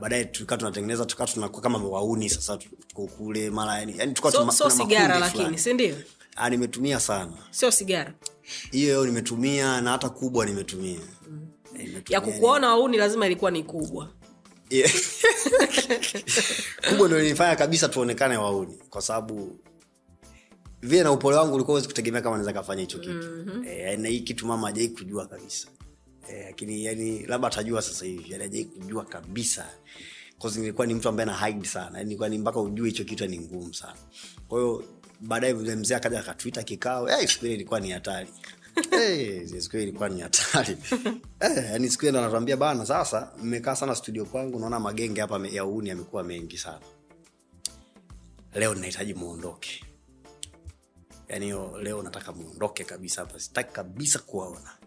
Speaker 2: baadaye tukaa tunatengeneza tukaa tunakuwa kama wauni sasa tuko kule mara yani, yani tuka
Speaker 1: so, so sigara lakini sindio
Speaker 2: Ah, nimetumia sana.
Speaker 1: Sio sigara.
Speaker 2: Hiyo nimetumia na hata kubwa nimetumia. Mm. nimetumia
Speaker 1: ya kukuona wauni lazima ilikuwa ni kubwa.
Speaker 2: Yeah. kubwa ndo nilifanya kabisa tuonekane wauni kwa sababu vile na upole wangu ulikuwa huwezi kutegemea kama naweza kafanya hicho kitu. Mm-hmm. e, na hii kitu mama ajai kujua kabisa Eh, lakini yani labda atajua sasa hivi yani ajai kujua kabisa. Nilikuwa ni mtu ambaye na hide sana yani kwani ni mpaka ujue hicho kitu ni ngumu sana. Kwa hiyo baadaye mzee mzee akaja akatwita kikao hey, siku ile ilikuwa ni hatari. Hey, siku ile ilikuwa ni hatari. Eh, yani siku ile ndo anatuambia bana sasa mmekaa sana studio kwangu naona magenge hapa ya uni yamekuwa mengi sana. Leo ninahitaji muondoke. Yani leo nataka muondoke kabisa hapa sitaki kabisa kuwaona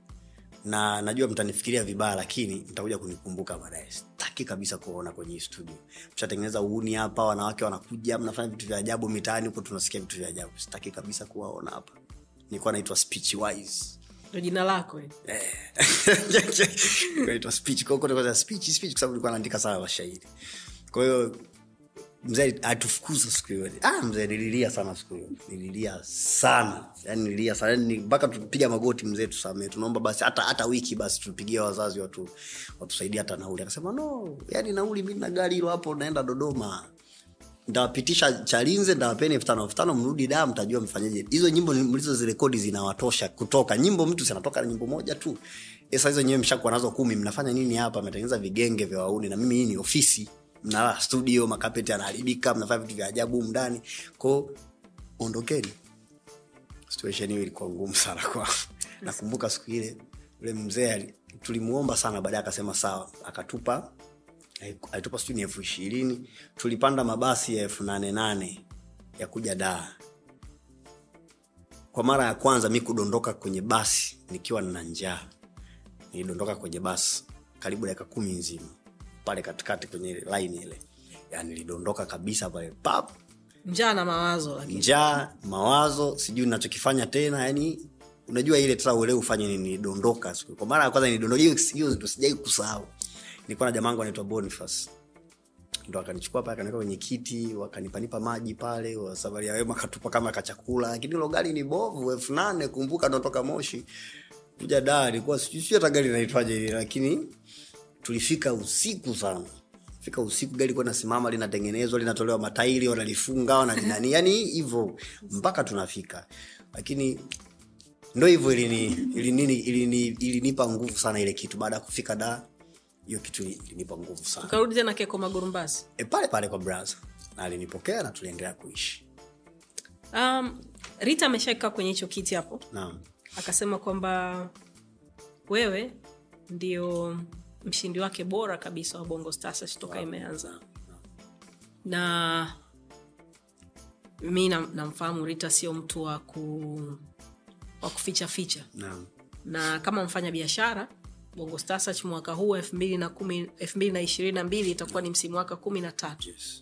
Speaker 2: na najua mtanifikiria vibaya lakini mtakuja kunikumbuka baadaye. Sitaki kabisa kuona kwenye studio. Mshatengeneza uuni hapa wanawake wanakuja mnafanya vitu vya ajabu mitaani huko tunasikia vitu vya ajabu. Sitaki kabisa kuwaona hapa. Nilikuwa naitwa speech wise.
Speaker 1: Jina lako eh?
Speaker 2: naitwa kote speech speech kwa sababu nilikuwa naandika sana mashairi. Kwa hiyo mzee atufukuza siku hiyo. Ah, mzee nililia sana siku hiyo. Nililia sana. Yani nililia sana. Yani mpaka tupiga magoti mzee tusamee. Tunaomba basi hata hata wiki basi tupigie wazazi watu watusaidie hata nauli. Akasema no yani nauli mi na gari hilo hapo naenda dodoma. Ndawapitisha chalinze ndawapeni elfu tano. Elfu tano mrudi daa mtajua mfanyeje. Hizo nyimbo mlizozirekodi zinawatosha kutoka. Nyimbo mtu zinatoka na nyimbo moja tu. Sasa hizo nyewe mshakuwa nazo kumi. Mnafanya nini hapa? Mnatengeneza vigenge vya wauni na mimi hii ni ofisi mnalala studio makapeti yanaharibika mnafanya vitu vya ajabu mndani. Kwao ondokeni. Situation hiyo ilikuwa ngumu sana kwa nakumbuka siku ile ule mzee tulimuomba sana baadaye akasema sawa. Akatupa alitupa sijui ni elfu ishirini. Tulipanda mabasi ya elfu nane nane ya kuja daa kwa mara ya kwanza mi kudondoka kwenye basi nikiwa na njaa. Nilidondoka kwenye basi karibu dakika kumi nzima pale katikati kwenye line ile. Yani nilidondoka kabisa pale. Pap!
Speaker 1: Njaa na mawazo lakini.
Speaker 2: Njaa mawazo sijui nachokifanya tena yani unajua ile tata uelewe ufanye nini nilidondoka siku kwa mara ya kwanza nilidondoka hiyo hiyo ndo sijai kusahau. Nilikuwa na jamangu anaitwa boniface. Ndo akanichukua pale akaniweka kwenye kiti wakanipanipa maji pale wa ya wema katupa kama kachakula lakini hilo gari ni bovu elfu nane kumbuka natoka moshi. Kuja daa ilikuwa sijui hata gari inaitwaje lakini tulifika usiku sana. Fika usiku gari kuwa nasimama linatengenezwa linatolewa matairi wanalifunga wanalinani yani hivyo mpaka tunafika. Lakini ndo hivyo ilini, ilini, ilini, ilinipa nguvu sana ile kitu. Baada ya kufika da hiyo kitu ilinipa nguvu sana.
Speaker 1: Ukarudi tena keko magurumbazi?
Speaker 2: E, pale pale kwa braza na alinipokea na tuliendelea kuishi.
Speaker 1: Um, rita ameshakaa kwenye hicho kiti hapo.
Speaker 2: Naam.
Speaker 1: Akasema kwamba wewe ndio mshindi wake bora kabisa wa bongo stars toka imeanza. Na mi namfahamu namfahamu rita sio mtu wa ku wa kuficha ficha.
Speaker 2: Naam.
Speaker 1: Na kama mfanya biashara bongo stars mwaka huu elfu mbili na kumi- elfu mbili na ishirini na mbili itakuwa ni msimu wake kumi na tatu.
Speaker 2: Yes.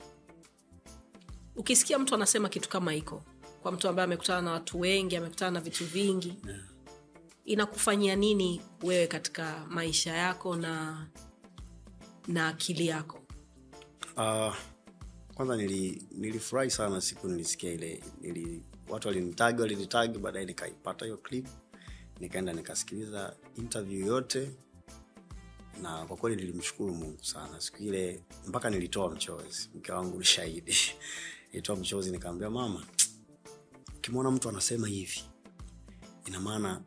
Speaker 1: ukisikia mtu anasema kitu kama hiko kwa mtu ambaye amekutana na watu wengi amekutana na vitu vingi
Speaker 2: Yeah.
Speaker 1: Inakufanyia nini wewe katika maisha yako na na akili yako?
Speaker 2: Uh, kwanza nili, nilifurahi sana siku nilisikia ile nili, watu walinitagi walinitagi baadaye nikaipata hiyo clip nikaenda nikasikiliza interview yote na kwa kweli nilimshukuru mungu sana. Siku ile mpaka nilitoa mchozi mke wangu shahidi. Nilitoa mchozi nikaambia mama ukimwona mtu anasema hivi ina maana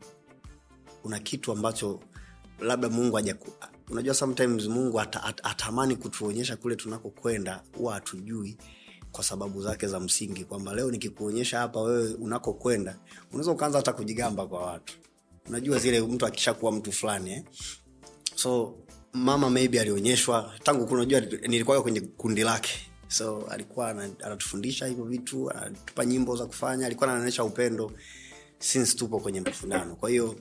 Speaker 2: kuna kitu ambacho labda mungu aja unajua sometimes mungu ata, at, atamani kutuonyesha kule tunakokwenda huwa hatujui kwa sababu zake za msingi kwamba leo nikikuonyesha hapa wewe unakokwenda unaweza ukaanza hata kujigamba kwa watu. Unajua zile mtu akishakuwa mtu fulani eh? so mama maybe alionyeshwa tangu unajua nilikuwa kwenye kundi lake. So alikuwa anatufundisha hivyo vitu anatupa nyimbo za kufanya alikuwa anaonyesha upendo since tupo kwenye mfunano kwa hiyo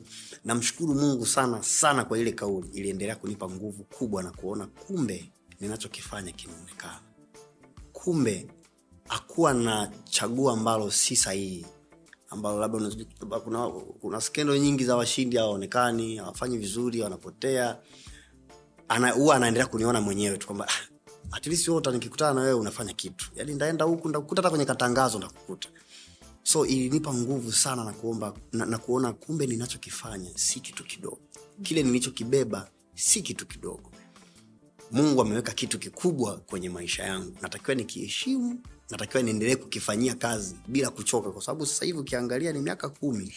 Speaker 2: namshukuru mungu sana sana kwa ile kauli. Iliendelea kunipa nguvu kubwa na kuona kumbe ninachokifanya kinaonekana. Kumbe hakuwa na chaguo ambalo si sahihi. Ambalo labda kuna, kuna skendo nyingi za washindi hawaonekani hawafanyi vizuri wanapotea. Ana, huwa anaendelea kuniona mwenyewe tu kwamba "Ah, at least wewe nikikutana na wewe unafanya kitu. Yani ndaenda huku ndakukuta hata kwenye katangazo ndakukuta so ilinipa nguvu sana na kuomba na, na kuona kumbe ninachokifanya si kitu kidogo. Kile nilichokibeba si kitu kidogo. Mungu ameweka kitu kikubwa kwenye maisha yangu. Natakiwa nikiheshimu natakiwa niendelee kukifanyia kazi bila kuchoka kwa sababu sasa ukiangalia ni miaka kumi.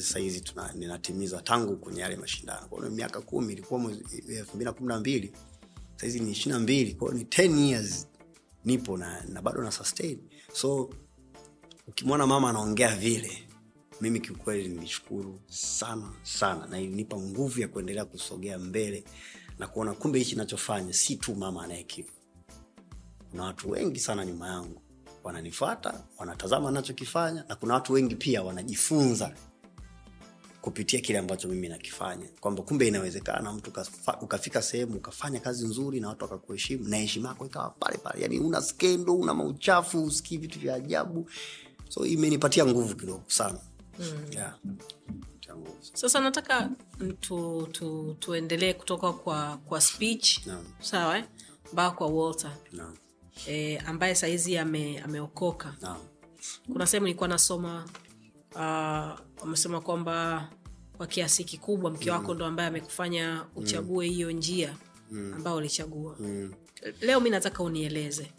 Speaker 2: Sahizi ninatimiza tangu kwenye yale mashindano. Kwao miaka kumi ilikuwa mwezi elfu mbili na kumi na mbili. Sahizi ni ishiri na mbili. Kwao ni 10 years nipo na, na bado na sustain. So ukimwona mama anaongea vile mimi kiukweli nilishukuru sana sana. Na ilinipa nguvu ya kuendelea kusogea mbele na kuona kumbe hichi nachofanya si tu mama anayekiva kuna watu wengi sana nyuma yangu wananifata wanatazama nachokifanya na kuna watu wengi pia wanajifunza kupitia kile ambacho mimi nakifanya. Kwamba kumbe inawezekana mtu kafa, ukafika sehemu ukafanya kazi nzuri na watu wakakuheshimu na heshima yako ikawa pale pale. Yani una skendo una mauchafu usikii vitu vya ajabu so imenipatia nguvu kidogo sana. Mm. yeah.
Speaker 1: Sasa nataka tu, tu, tuendelee kutoka kwa kwa speech.
Speaker 2: Naam.
Speaker 1: sawa eh? mpaka kwa walter.
Speaker 2: Naam.
Speaker 1: e, ambaye sahizi ame, ameokoka. Kuna sehemu nilikuwa nasoma uh, wamesema kwamba kwa kiasi kikubwa mke wako ndo ambaye amekufanya uchague hiyo njia ambayo ulichagua.
Speaker 2: Mm.
Speaker 1: leo mi nataka unieleze.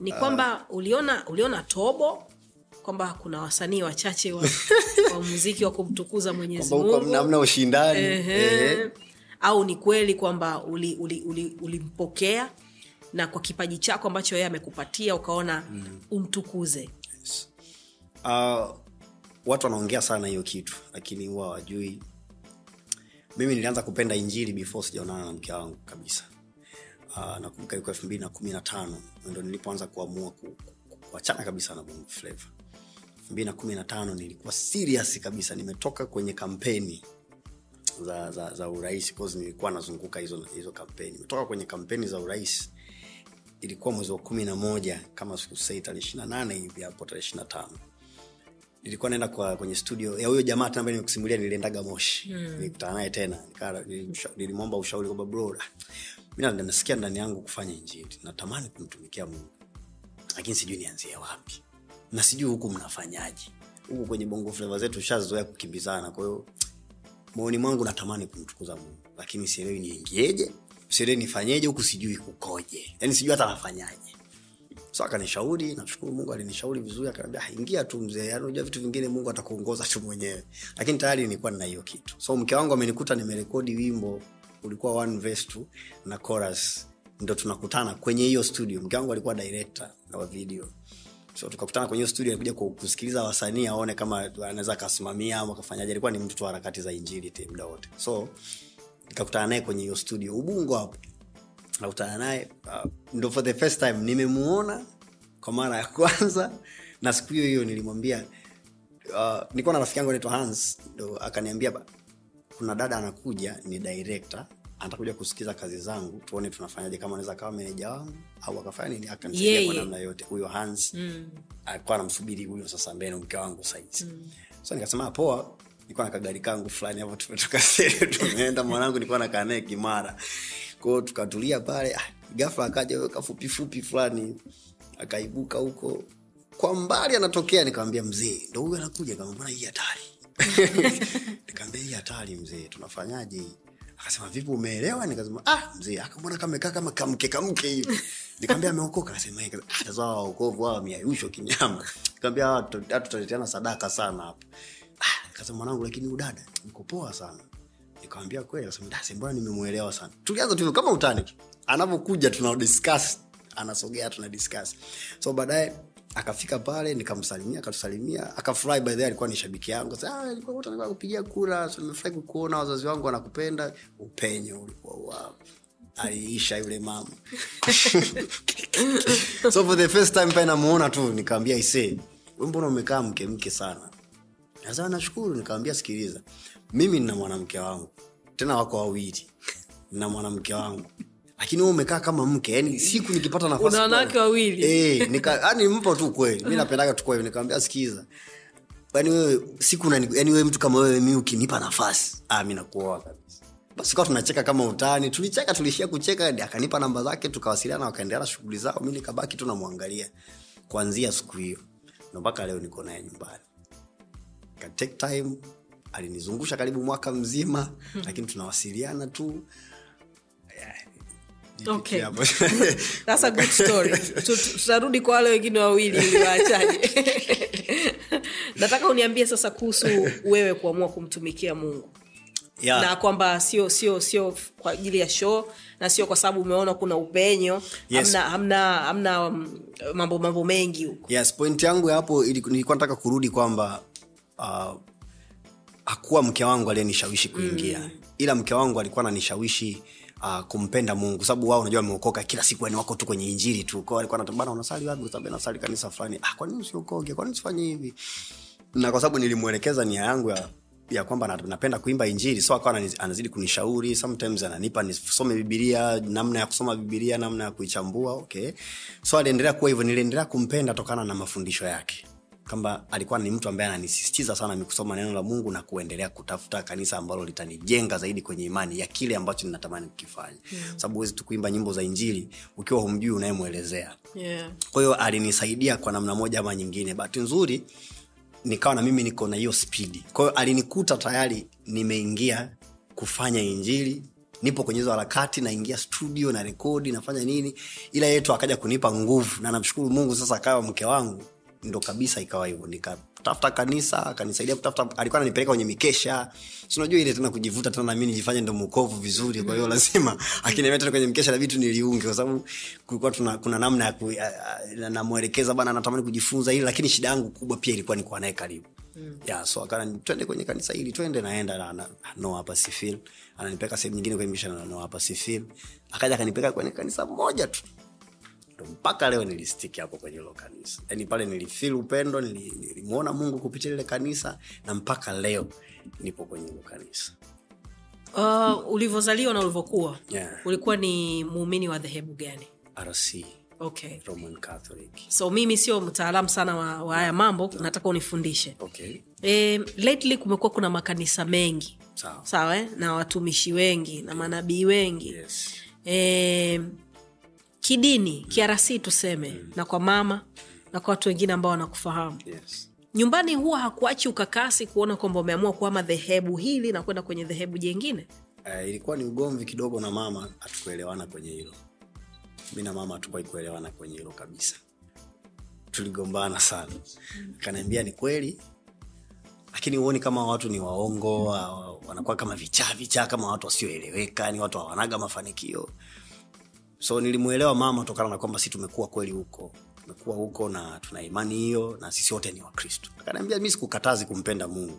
Speaker 1: Ni kwamba uliona uliona tobo kwamba kuna wasanii wachache wa, wa muziki wa kumtukuza mwenyezi mungu.
Speaker 2: hamna- hamna ushindani.
Speaker 1: Ehe. Au ni kweli kwamba ulimpokea uli, uli, uli na kwa kipaji chako ambacho yeye amekupatia ukaona umtukuze?
Speaker 2: Uh, watu wanaongea sana hiyo kitu lakini huwa wajui mimi nilianza kupenda injili before sijaonana na mke wangu kabisa. Uh, nakumbuka ilikuwa elfu mbili na kumi na tano ndo nilipoanza kuamua ku- ku- kuachana kabisa na bongo flava elfu mbili na kumi na tano nilikuwa serious kabisa. Nimetoka kwenye kampeni za, za, za urais cause nilikuwa nazunguka hizo, hizo kampeni. Nimetoka kwenye kampeni za urais ilikuwa mwezi wa kumi na moja kama sikusei tarehe ishiri na nane hivi hapo tarehe ishiri na tano. Nilikuwa naenda kwa kwenye studio ya huyo jamaa tena ambaye nimekusimulia niliendaga moshi. Mm. nilikutana naye tena. Nilimwomba ushauri kwamba bro mi nasikia ndani yangu kufanya injili. Natamani kumtumikia mungu. Lakini sijui nianzie wapi na sijui huku mnafanyaje. Huku kwenye bongo fleva zetu shazoea kukimbizana kwa hiyo moyoni mwangu natamani kumtukuza mungu lakini sielewi niingieje sielewi nifanyeje huku sijui kukoje. Yani sijui hata nafanyaje. So akanishauri nashukuru mungu alinishauri vizuri akaniambia "Ah, ingia tu mzee yani unajua vitu vingine mungu atakuongoza tu mwenyewe. Lakini tayari nilikuwa nina hiyo kitu. So mke wangu amenikuta nimerekodi wimbo ulikuwa one verse na chorus. Ndo tunakutana kwenye hiyo studio. Mke wangu alikuwa director wa video so tukakutana kwenye studio nikuja kusikiliza wasanii aone kama anaweza akasimamia ama akafanyaje. Alikuwa ni mtu tu wa harakati za injili te muda wote. So nikakutana naye kwenye hiyo studio. Ubungo hapo. Nakutana naye uh, ndo for the first time nimemuona kwa mara ya kwanza. Na siku hiyo hiyo nilimwambia uh, nilikuwa na rafiki yangu anaitwa hans ndo akaniambia kuna dada anakuja ni director atakuja kusikiza kazi zangu tuone tunafanyaje kama anaweza kawa meneja wangu au akafanya nini akanisaidia kwa namna yote. Huyo hans mm. alikuwa anamsubiri huyo sasa mbele mke wangu saizi mm. so nikasema "Ah, poa. Nilikuwa na kagari kangu fulani hapo tumetoka sere tumeenda mwanangu nilikuwa nakaa naye kimara. Kwao tukatulia pale ah, gafla akaja huyo kafupifupi fulani akaibuka huko. Kwa mbali anatokea nikamwambia mzee ndo huyo anakuja. Kama mbona hii hatari. Nikamwambia hii hatari mzee tunafanyaje hii akasema vipi umeelewa? Nikasema ah mzee akamwona kamekaa kama kamke kamke hivi? Nikamwambia ameokoka. Akasema "Eh." waokovu sasa hawa miayusho kinyama. Nikamwambia hawa tutaleteana sadaka sana hapa ah nikasema mwanangu lakini udada niko poa sana. Nikamwambia kweli? Akasema dasi mbona nimemuelewa sana? Tulianza tu kama utani tu. Anapokuja tuna discuss anasogea tuna discuss so baadaye akafika pale nikamsalimia akatusalimia akafurahi by the alikuwa ni shabiki yangu. "Ah, kupigia kura so nimefurahi kukuona wazazi wangu wanakupenda. Upenyo ulikuwa wapi aliisha yule mama. So for the first time pale namuona tu nikaambia ise mbona umekaa mke mke sana? Sasa nashukuru nikamwambia sikiliza. Mimi nina mwanamke wangu. Tena wako wawili. Na mwanamke wangu lakini wewe umekaa kama mke yani siku nikipata nafasi
Speaker 1: Una wanawake wawili?
Speaker 2: eh nika yani mpo tu kweli. Mimi napendaga tu kweli. Nikamwambia sikiza. Yani wewe siku na yani wewe mtu kama wewe mimi ukinipa nafasi ah mimi nakuoa kabisa. Basi kwa tunacheka kama utani. Tulicheka tulishia kucheka akanipa namba zake tukawasiliana wakaendelea shughuli zao. Mimi nikabaki tu namwangalia. Kuanzia siku hiyo. Na mpaka leo niko naye nyumbani. Ka take time. Alinizungusha karibu mwaka mzima lakini tunawasiliana tu
Speaker 1: Okay. That's a good story. Tu- tu- tutarudi kwa wale wengine wawili uliwaachaje nataka uniambie sasa kuhusu wewe kuamua kumtumikia mungu
Speaker 2: yeah.
Speaker 1: na kwamba sio sio sio kwa ajili ya show na sio kwa sababu umeona kuna upenyo
Speaker 2: Yes.
Speaker 1: hamna hamna hamna um, mambo mambo mengi huko
Speaker 2: yes point yangu ya hapo nilikuwa nataka kurudi kwamba uh, hakuwa mke wangu aliyenishawishi kuingia mm. ila mke wangu alikuwa ananishawishi uh, kumpenda mungu. Kwa sababu wao unajua wameokoka kila siku yani wako tu kwenye injili tu. Kwao walikuwa anataka, unasali wapi? Kwa sababu nasali kanisa fulani. Ah kwa nini usiokoke? Kwa nini usifanye hivi? Na kwa sababu nilimwelekeza nia yangu ya ya kwamba napenda kuimba injili so akawa anazidi kunishauri sometimes ananipa nisome bibilia namna ya kusoma bibilia namna ya kuichambua okay. So aliendelea kuwa hivyo niliendelea kumpenda tokana na mafundisho yake kwamba alikuwa ni mtu ambaye ananisisitiza sana mi kusoma neno la mungu na kuendelea kutafuta kanisa ambalo litanijenga zaidi kwenye imani ya kile ambacho ninatamani kukifanya. Mm. sababu huwezi tu kuimba nyimbo za injili ukiwa humjui unayemwelezea.
Speaker 1: Yeah.
Speaker 2: kwa hiyo alinisaidia kwa namna moja ama nyingine. Bahati nzuri nikawa na mimi niko na hiyo spidi kwa hiyo alinikuta tayari nimeingia kufanya injili nipo kwenye hizo harakati naingia studio na rekodi nafanya nini. Ila yetu akaja kunipa nguvu. Na namshukuru mungu sasa akawa mke wangu ndo kabisa ikawa hivyo. Nikatafuta kanisa akanisaidia kutafuta alikuwa ananipeleka kwenye mikesha. Sinajua ile tena kujivuta tena nami nijifanye ndo mkovu vizuri kwa hiyo lazima akiniambia tena kwenye mkesha labidi niliunge kwa sababu kulikuwa tuna, kuna namna ya ku- namwelekeza bana anatamani kujifunza hili lakini shida yangu kubwa pia ilikuwa nikuwa naye karibu. Mm. yeah, so akana twende kwenye kanisa hili twende naenda na, na, no hapa sifil ananipeleka sehemu nyingine kwenye misha na no hapa sifil akaja akanipeleka kwenye kanisa moja tu ndo mpaka leo nilistiki hapo kwenye hilo kanisa. Yani pale nilifili upendo nili- nilimwona mungu kupitia lile kanisa na mpaka leo nipo kwenye hilo kanisa.
Speaker 1: Uh, ulivyozaliwa na ulivyokuwa
Speaker 2: Yeah.
Speaker 1: ulikuwa ni muumini wa dhehebu gani?
Speaker 2: Rc
Speaker 1: okay.
Speaker 2: Roman catholic.
Speaker 1: So mimi sio mtaalamu sana wa, wa haya mambo nataka unifundishe.
Speaker 2: Okay.
Speaker 1: E, lately kumekuwa kuna makanisa mengi.
Speaker 2: Sawa.
Speaker 1: Sawa eh? na watumishi wengi na manabii wengi.
Speaker 2: Yes.
Speaker 1: E, kidini kiarasi tuseme na kwa mama na kwa watu wengine ambao wanakufahamu.
Speaker 2: Yes.
Speaker 1: Nyumbani huwa hakuachi ukakasi kuona kwamba umeamua kuama dhehebu hili na kwenda kwenye dhehebu jengine
Speaker 2: uh, ilikuwa ni ugomvi kidogo na mama hatukuelewana kwenye hilo. Mi na mama hatukuwahi kuelewana kwenye hilo kabisa. Tuligombana sana. Akaniambia ni kweli lakini huoni kama watu ni waongo wa- wanakuwa kama vichaa vichaa kama watu wasioeleweka ni watu hawanaga mafanikio so nilimwelewa mama kutokana na kwamba si tumekuwa kweli huko. Tumekuwa huko na tuna imani hiyo na sisi wote ni wakristo. Akaniambia mi sikukatazi kumpenda mungu.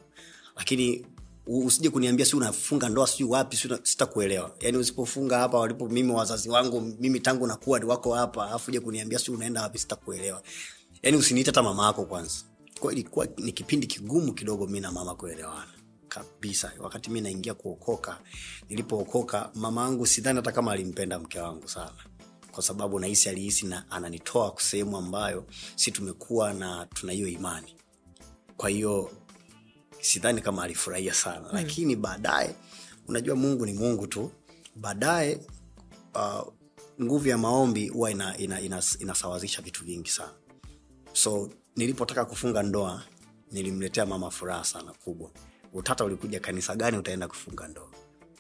Speaker 2: Lakini usije kuniambia si unafunga ndoa sijui wapi sitakuelewa. Yaani usipofunga hapa walipo mimi wazazi wangu mimi tangu nakuwa wako hapa alafu uje kuniambia si unaenda wapi sitakuelewa. Yaani usiniite hata mama yako kwanza. Kwa ilikuwa ni kipindi kigumu kidogo mi na mama kuelewana kabisa. Wakati mi naingia kuokoka nilipookoka mama yangu sidhani hata kama alimpenda mke wangu sana. Kwa sababu nahisi alihisi na ananitoa sehemu ambayo si tumekuwa na tuna hiyo imani. Kwa hiyo sidhani kama alifurahia sana. Mm. lakini baadaye unajua mungu ni mungu tu. Baadaye uh, nguvu ya maombi huwa ina, ina, ina, inasawazisha vitu vingi sana. So nilipotaka kufunga ndoa nilimletea mama furaha sana kubwa utata ulikuja kanisa gani utaenda kufunga ndoa?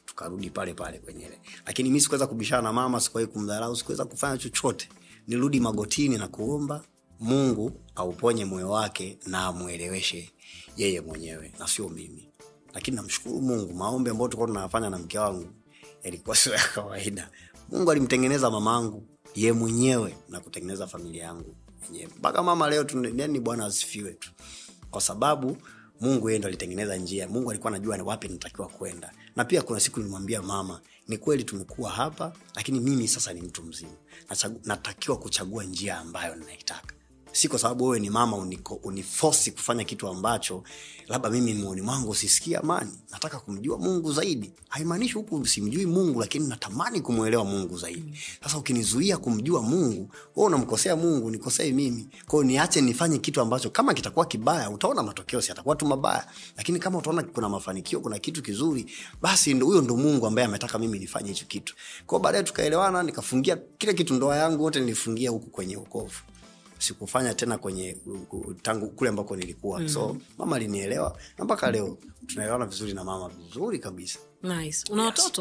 Speaker 2: Tukarudi pale pale kwenye ile. Lakini mi sikuweza kubishana na mama sikuwahi kumdharau sikuweza kufanya chochote. Nirudi magotini na kuomba mungu auponye moyo wake na amweleweshe yeye mwenyewe na sio mimi. Lakini namshukuru mungu maombi ambayo tulikuwa tunayafanya na mke wangu yalikuwa sio ya kawaida. Mungu alimtengeneza mama angu ye mwenyewe na kutengeneza familia yangu mwenyewe mpaka mama leo tu- yani bwana asifiwe tu. Kwa sababu mungu yeye ndo alitengeneza njia. Mungu alikuwa anajua wapi natakiwa kwenda. Na pia kuna siku nilimwambia mama ni kweli tumekuwa hapa lakini mimi sasa ni mtu mzima. Natakiwa kuchagua njia ambayo ninaitaka si kwa sababu wewe ni mama uniko, unifosi kufanya kitu ambacho labda mimi moyoni mwangu sisikia amani. Nataka kumjua mungu zaidi. Haimaanishi huku simjui mungu lakini natamani kumwelewa mungu zaidi. Sasa ukinizuia kumjua mungu we unamkosea mungu nikosei mimi. Kwao niache nifanye kitu ambacho kama kitakuwa kibaya utaona matokeo si atakuwa tu mabaya. Lakini kama utaona kuna mafanikio kuna kitu kizuri basi huyo ndo mungu ambaye ametaka mimi nifanye hicho kitu. Kwao baadaye tukaelewana nikafungia kile kitu ndoa yangu wote nilifungia huku kwenye ukovu sikufanya tena kwenye tangu kule ambako nilikuwa. Mm. so mama alinielewa na mpaka leo tunaelewana vizuri na mama vizuri kabisa.
Speaker 1: Nice. Una
Speaker 2: Yes.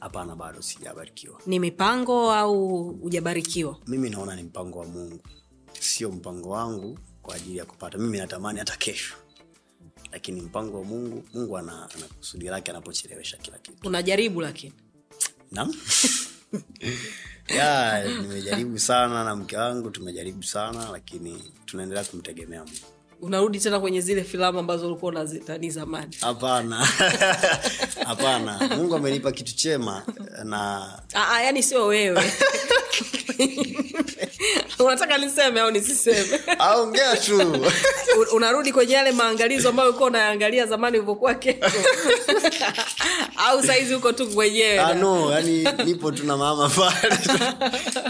Speaker 2: hapana bado sijabarikiwa.
Speaker 1: Ni mipango au hujabarikiwa?
Speaker 2: Mimi naona ni mpango wa mungu. Sio mpango wangu kwa ajili ya kupata. Mimi natamani hata kesho. Lakini mpango wa mungu mungu ana, ana kusudi lake anapochelewesha kila kitu.
Speaker 1: Unajaribu lakini?
Speaker 2: Naam. ya nimejaribu sana na mke wangu tumejaribu sana lakini tunaendelea kumtegemea mungu.
Speaker 1: Unarudi tena kwenye zile filamu ambazo ulikuwa unazitani zamani?
Speaker 2: Hapana. Hapana. Mungu amenipa kitu chema na
Speaker 1: Aa, yani sio wewe unataka niseme au nisiseme?
Speaker 2: Aongea tu.
Speaker 1: Unarudi kwenye yale maangalizo ambayo ulikuwa unayaangalia zamani ulivyokuwa keko au saizi uko tu mwenyewe
Speaker 2: Ah, no yani nipo tu na mama pale.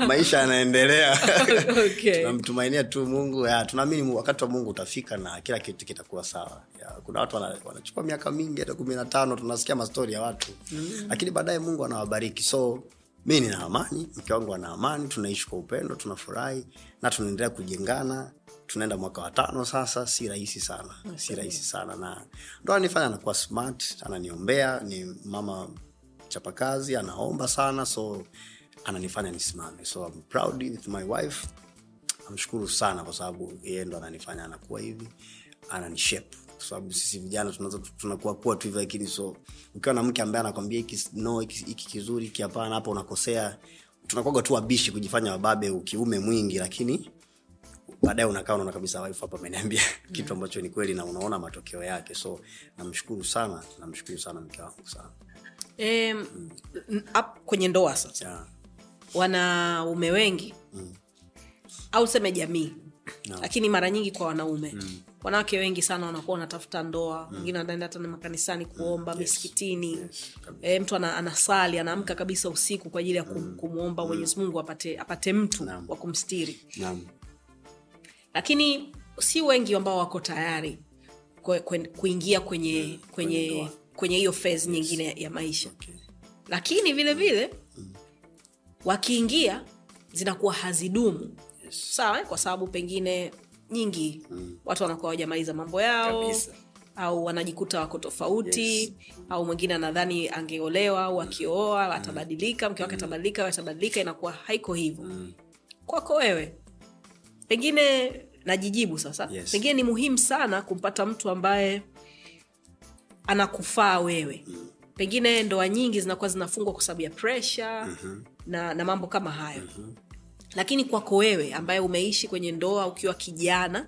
Speaker 2: Maisha yanaendelea.
Speaker 1: Okay.
Speaker 2: tunamtumainia tu mungu. Ya, tunaamini wakati wa mungu utafika na kila kitu kitakuwa sawa. Ya, kuna watu wanachukua miaka mingi hata kumi na tano tunasikia mastori ya watu. Mm. lakini baadaye mungu anawabariki. So mi nina amani mke wangu ana amani tunaishi kwa upendo tunafurahi na tunaendelea kujengana. Tunaenda mwaka wa tano sasa si rahisi sana si rahisi sana. Na ndo ananifanya anakuwa smart ananiombea ni mama chapakazi anaomba sana so ananifanya nisimame. So I'm proud with my wife. Namshukuru sana kwa sababu yeye ndo ananifanya anakuwa hivi ananishape kwa sababu sisi vijana tunaweza tunakuwa kuwa tu hivyo lakini so ukiwa na mke ambaye anakwambia hiki no hiki kizuri hiki hapana hapa unakosea tunakwaga tu wabishi kujifanya wababe ukiume mwingi lakini baadaye unakaa unaona kabisa wife hapa ameniambia kitu ambacho ni kweli na unaona matokeo yake. So namshukuru sana namshukuru sana mke wangu sana.
Speaker 1: E, mm. up kwenye ndoa sasa.
Speaker 2: Yeah.
Speaker 1: wanaume wengi au seme jamii
Speaker 2: No.
Speaker 1: lakini mara nyingi kwa wanaume wanawake wengi sana wanakuwa wanatafuta ndoa wengine wanaenda hata makanisani kuomba misikitini. E, mtu ana, anasali anaamka kabisa usiku kwa ajili ya kum, kumwomba mwenyezi mungu apate, apate mtu
Speaker 2: Naam.
Speaker 1: wa kumstiri.
Speaker 2: Naam.
Speaker 1: lakini si wengi ambao wako tayari kwe, kuingia kwenye kwenye
Speaker 2: ndoa.
Speaker 1: kwenye hiyo phase nyingine ya maisha.
Speaker 2: Okay.
Speaker 1: lakini vile vile wakiingia zinakuwa hazidumu.
Speaker 2: Yes.
Speaker 1: sawa kwa sababu pengine nyingi. Watu wanakuwa wajamaliza mambo yao
Speaker 2: Kabisa.
Speaker 1: au wanajikuta wako tofauti au mwingine anadhani angeolewa au akioa atabadilika mke wake atabadilika atabadilika inakuwa haiko hivyo. Kwako wewe pengine najijibu sasa.
Speaker 2: Yes.
Speaker 1: pengine ni muhimu sana kumpata mtu ambaye anakufaa wewe. Pengine ndoa nyingi zinakuwa zinafungwa kwa sababu ya presha na, na mambo kama hayo lakini kwako wewe ambaye umeishi kwenye ndoa ukiwa kijana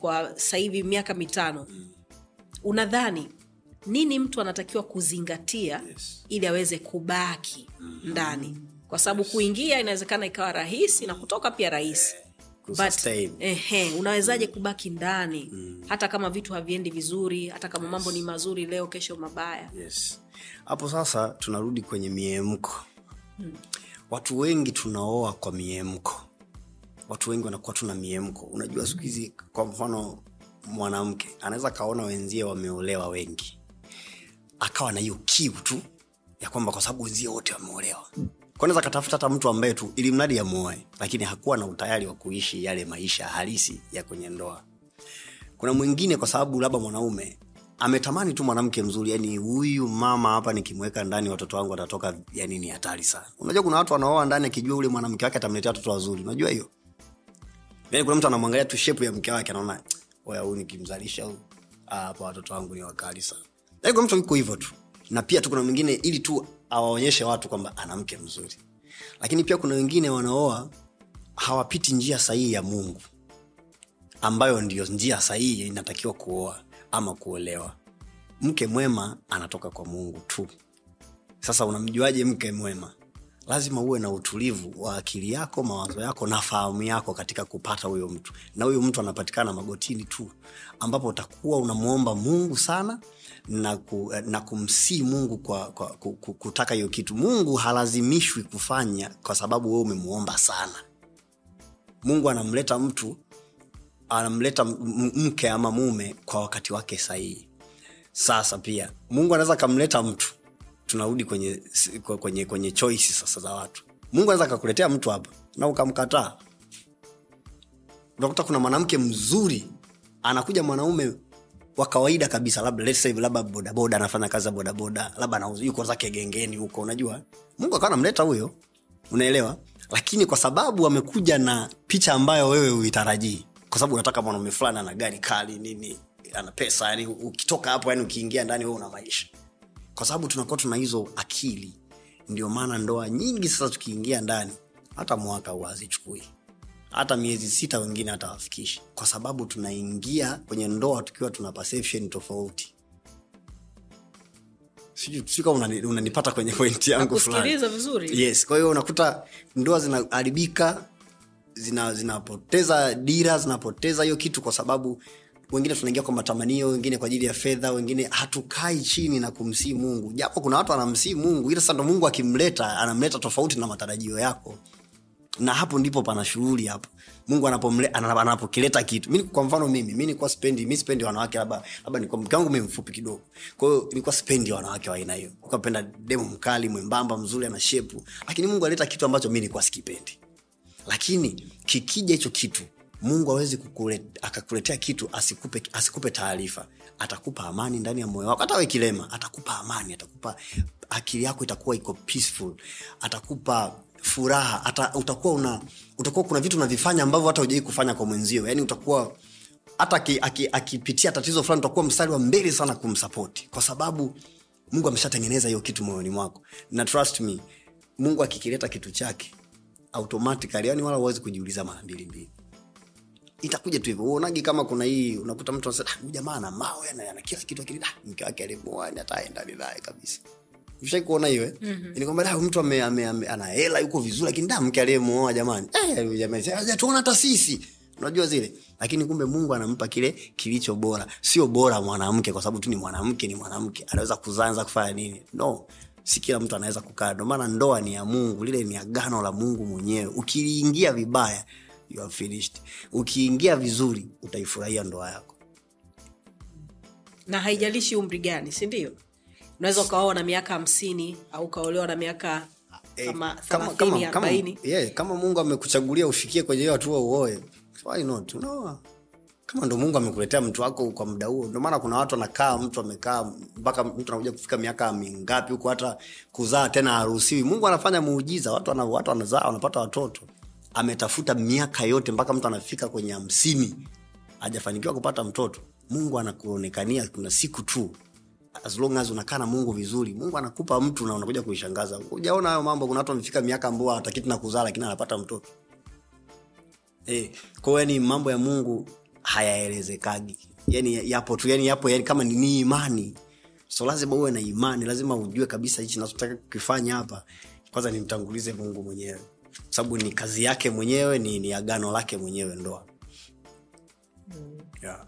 Speaker 1: kwa sasa hivi miaka mitano unadhani nini mtu anatakiwa kuzingatia
Speaker 2: Yes.
Speaker 1: ili aweze kubaki ndani? Kwa sababu kuingia inawezekana ikawa rahisi na kutoka pia rahisi. But,
Speaker 2: Kusustain.
Speaker 1: ehe, unawezaje kubaki ndani? Hata kama vitu haviendi vizuri hata kama mambo ni mazuri leo kesho mabaya.
Speaker 2: Yes. Sasa tunarudi kwenye miemko watu wengi tunaoa kwa miemko. Watu wengi wanakuwa tuna miemko. Unajua siku hizi kwa mfano mwanamke anaweza akaona wenzie wameolewa wengi. Akawa na hiyo kiu tu ya kwamba kwa sababu wenzie wote wameolewa. Kwanaweza akatafuta hata mtu ambaye tu ili mradi amuoe lakini hakuwa na utayari wa kuishi yale maisha halisi ya kwenye ndoa. Kuna mwingine kwa sababu labda mwanaume ametamani tu mwanamke mzuri yani huyu mama hapa nikimweka ndani watoto wangu watatoka yani ni hatari sana. Unajua kuna watu wanaoa ndani akijua ule mwanamke wake atamletea watoto wazuri unajua hiyo? Yani kuna mtu anamwangalia tu shepu ya mke wake anaona oya huyu nikimzalisha ah, hapa watoto wangu ni wakali sana. Yani kuna mtu yuko hivyo tu. Na pia tu kuna mwingine ili tu awaonyeshe watu kwamba ana mke mzuri. Lakini pia kuna wengine wanaoa hawapiti njia sahihi ya mungu ambayo ndio njia sahihi inatakiwa kuoa ama kuolewa. Mke mwema anatoka kwa mungu tu. Sasa unamjuaje mke mwema? Lazima uwe na utulivu wa akili yako mawazo yako na fahamu yako katika kupata huyo mtu. Na huyo mtu anapatikana magotini tu ambapo utakuwa unamwomba mungu sana na, ku, na kumsii mungu kwa, kwa ku, ku, kutaka hiyo kitu. Mungu halazimishwi kufanya kwa sababu wewe umemwomba sana. Mungu anamleta mtu anamleta mke ama mume kwa wakati wake sahihi. Sasa pia mungu anaweza akamleta mtu tunarudi kwenye, kwenye, kwenye choisi sasa za watu. Mungu anaweza akakuletea mtu hapa na ukamkataa. Unakuta kuna mwanamke mzuri anakuja mwanaume wa kawaida kabisa labda let's say labda bodaboda anafanya kazi ya bodaboda labda yuko zake gengeni huko unajua. Mungu akawa anamleta huyo unaelewa? Lakini kwa sababu amekuja na picha ambayo wewe uitarajii kwa sababu unataka mwanaume fulani ana gari kali nini ana pesa yani ukitoka hapo yani ukiingia ndani we una maisha. Kwa sababu tunakuwa tuna hizo akili ndio maana ndoa nyingi sasa tukiingia ndani hata mwaka hazichukui hata miezi sita wengine hatawafikishi. Kwa sababu tunaingia kwenye ndoa tukiwa tuna perception tofauti. Kama unanipata kwenye pointi yangu fulani. Yes kwa hiyo unakuta ndoa zinaharibika zina, dira zinapoteza hiyo kitu kwa sababu wengine tunaingia kwa matamanio wengine kwa ajili ya fedha wengine hatukai chini na kumsii mungu. Japo kuna watu anamsii mungu ila sasa mungu akimleta anamleta tofauti na matarajio yako. Na hapo ndipo pana shughuli hapo. Mungu anapokileta kitu. Mi kwa mfano mimi mi nilikuwa spendi mi spendi wanawake labda labda mke wangu mi mfupi kidogo. Kwa hiyo spendi wanawake wa aina hiyo. Nilikuwa demo mkali mwembamba mzuri ana shepu. Lakini mungu alileta kitu ambacho mi nilikuwa sikipendi lakini kikija hicho kitu mungu awezi akakuletea kitu asikupe, asikupe taarifa. Atakupa amani ndani ya moyo wako. Hata we atakupa amani atakupa akili yako itakuwa iko peaceful. Atakupa furaha. Ata, utakuwa una utakuwa kuna vitu unavifanya ambavyo hata ujai kufanya kwa mwenzio. Yani utakuwa hata akipitia aki, akipitia tatizo fulani utakuwa mstari wa mbele sana kumsapoti kwa sababu mungu ameshatengeneza hiyo kitu moyoni mwako. Na trust me mungu akikileta kitu chake automatically yani wala huwezi kujiuliza mara mbili mbili. Itakuja tu hivyo. Uonagi kama kuna hii unakuta mtu anasema "Ah, huyu jamaa ana mawe na ana kila kitu akili. Da mke wake alimuoa ni hataenda naye kabisa. Ushai kuona hiyo eh? mm-hmm. ni kwamba "Da, mtu ame, ame, ame, ana hela yuko vizuri lakini da mke aliyemuoa jamani. Eh, huyu jamani hajatuona hata sisi. Unajua zile? Lakini kumbe mungu anampa kile kilicho bora. Sio bora mwanamke kwa sababu tu ni mwanamke ni mwanamke. Anaweza kuzanza kufanya nini? No si kila mtu anaweza kukaa ndio maana ndoa ni ya mungu lile ni agano la mungu mwenyewe. Ukiliingia vibaya you are finished. Ukiingia vizuri utaifurahia ndoa yako.
Speaker 1: Na haijalishi umri gani sindio unaweza ukaoa na miaka hamsini au ukaolewa na miaka
Speaker 2: Eh,
Speaker 1: kama
Speaker 2: kama, kama, kama, yeah, kama mungu amekuchagulia ufikie kwenye hiyo hatua uoe why not? Unaoa kama ndo mungu amekuletea mtu wako kwa muda huo ndio maana kuna watu anakaa mtu amekaa mpaka mtu anakuja kufika miaka mingapi huku hata kuzaa tena haruhusiwi. Mungu anafanya muujiza watu, wana, watu wanazaa wanapata watoto. Ametafuta miaka yote mpaka mtu anafika kwenye hamsini hajafanikiwa kupata mtoto. Mungu anakuonekania kuna siku tu as long as unakaa na mungu vizuri. Mungu anakupa mtu na unakuja kuishangaza. Ujaona hayo mambo kuna watu wamefika miaka ambao hatakiti na kuzaa lakini anapata mtoto. E, kwao yani mambo ya mungu hayaelezekagi yani yapo tu yani yapo yani kama ni, ni imani. So lazima uwe na imani lazima ujue kabisa hichi nachotaka kukifanya hapa. Kwanza nimtangulize mungu mwenyewe. Sababu ni kazi yake mwenyewe ni, ni agano lake mwenyewe ndoa. Yeah.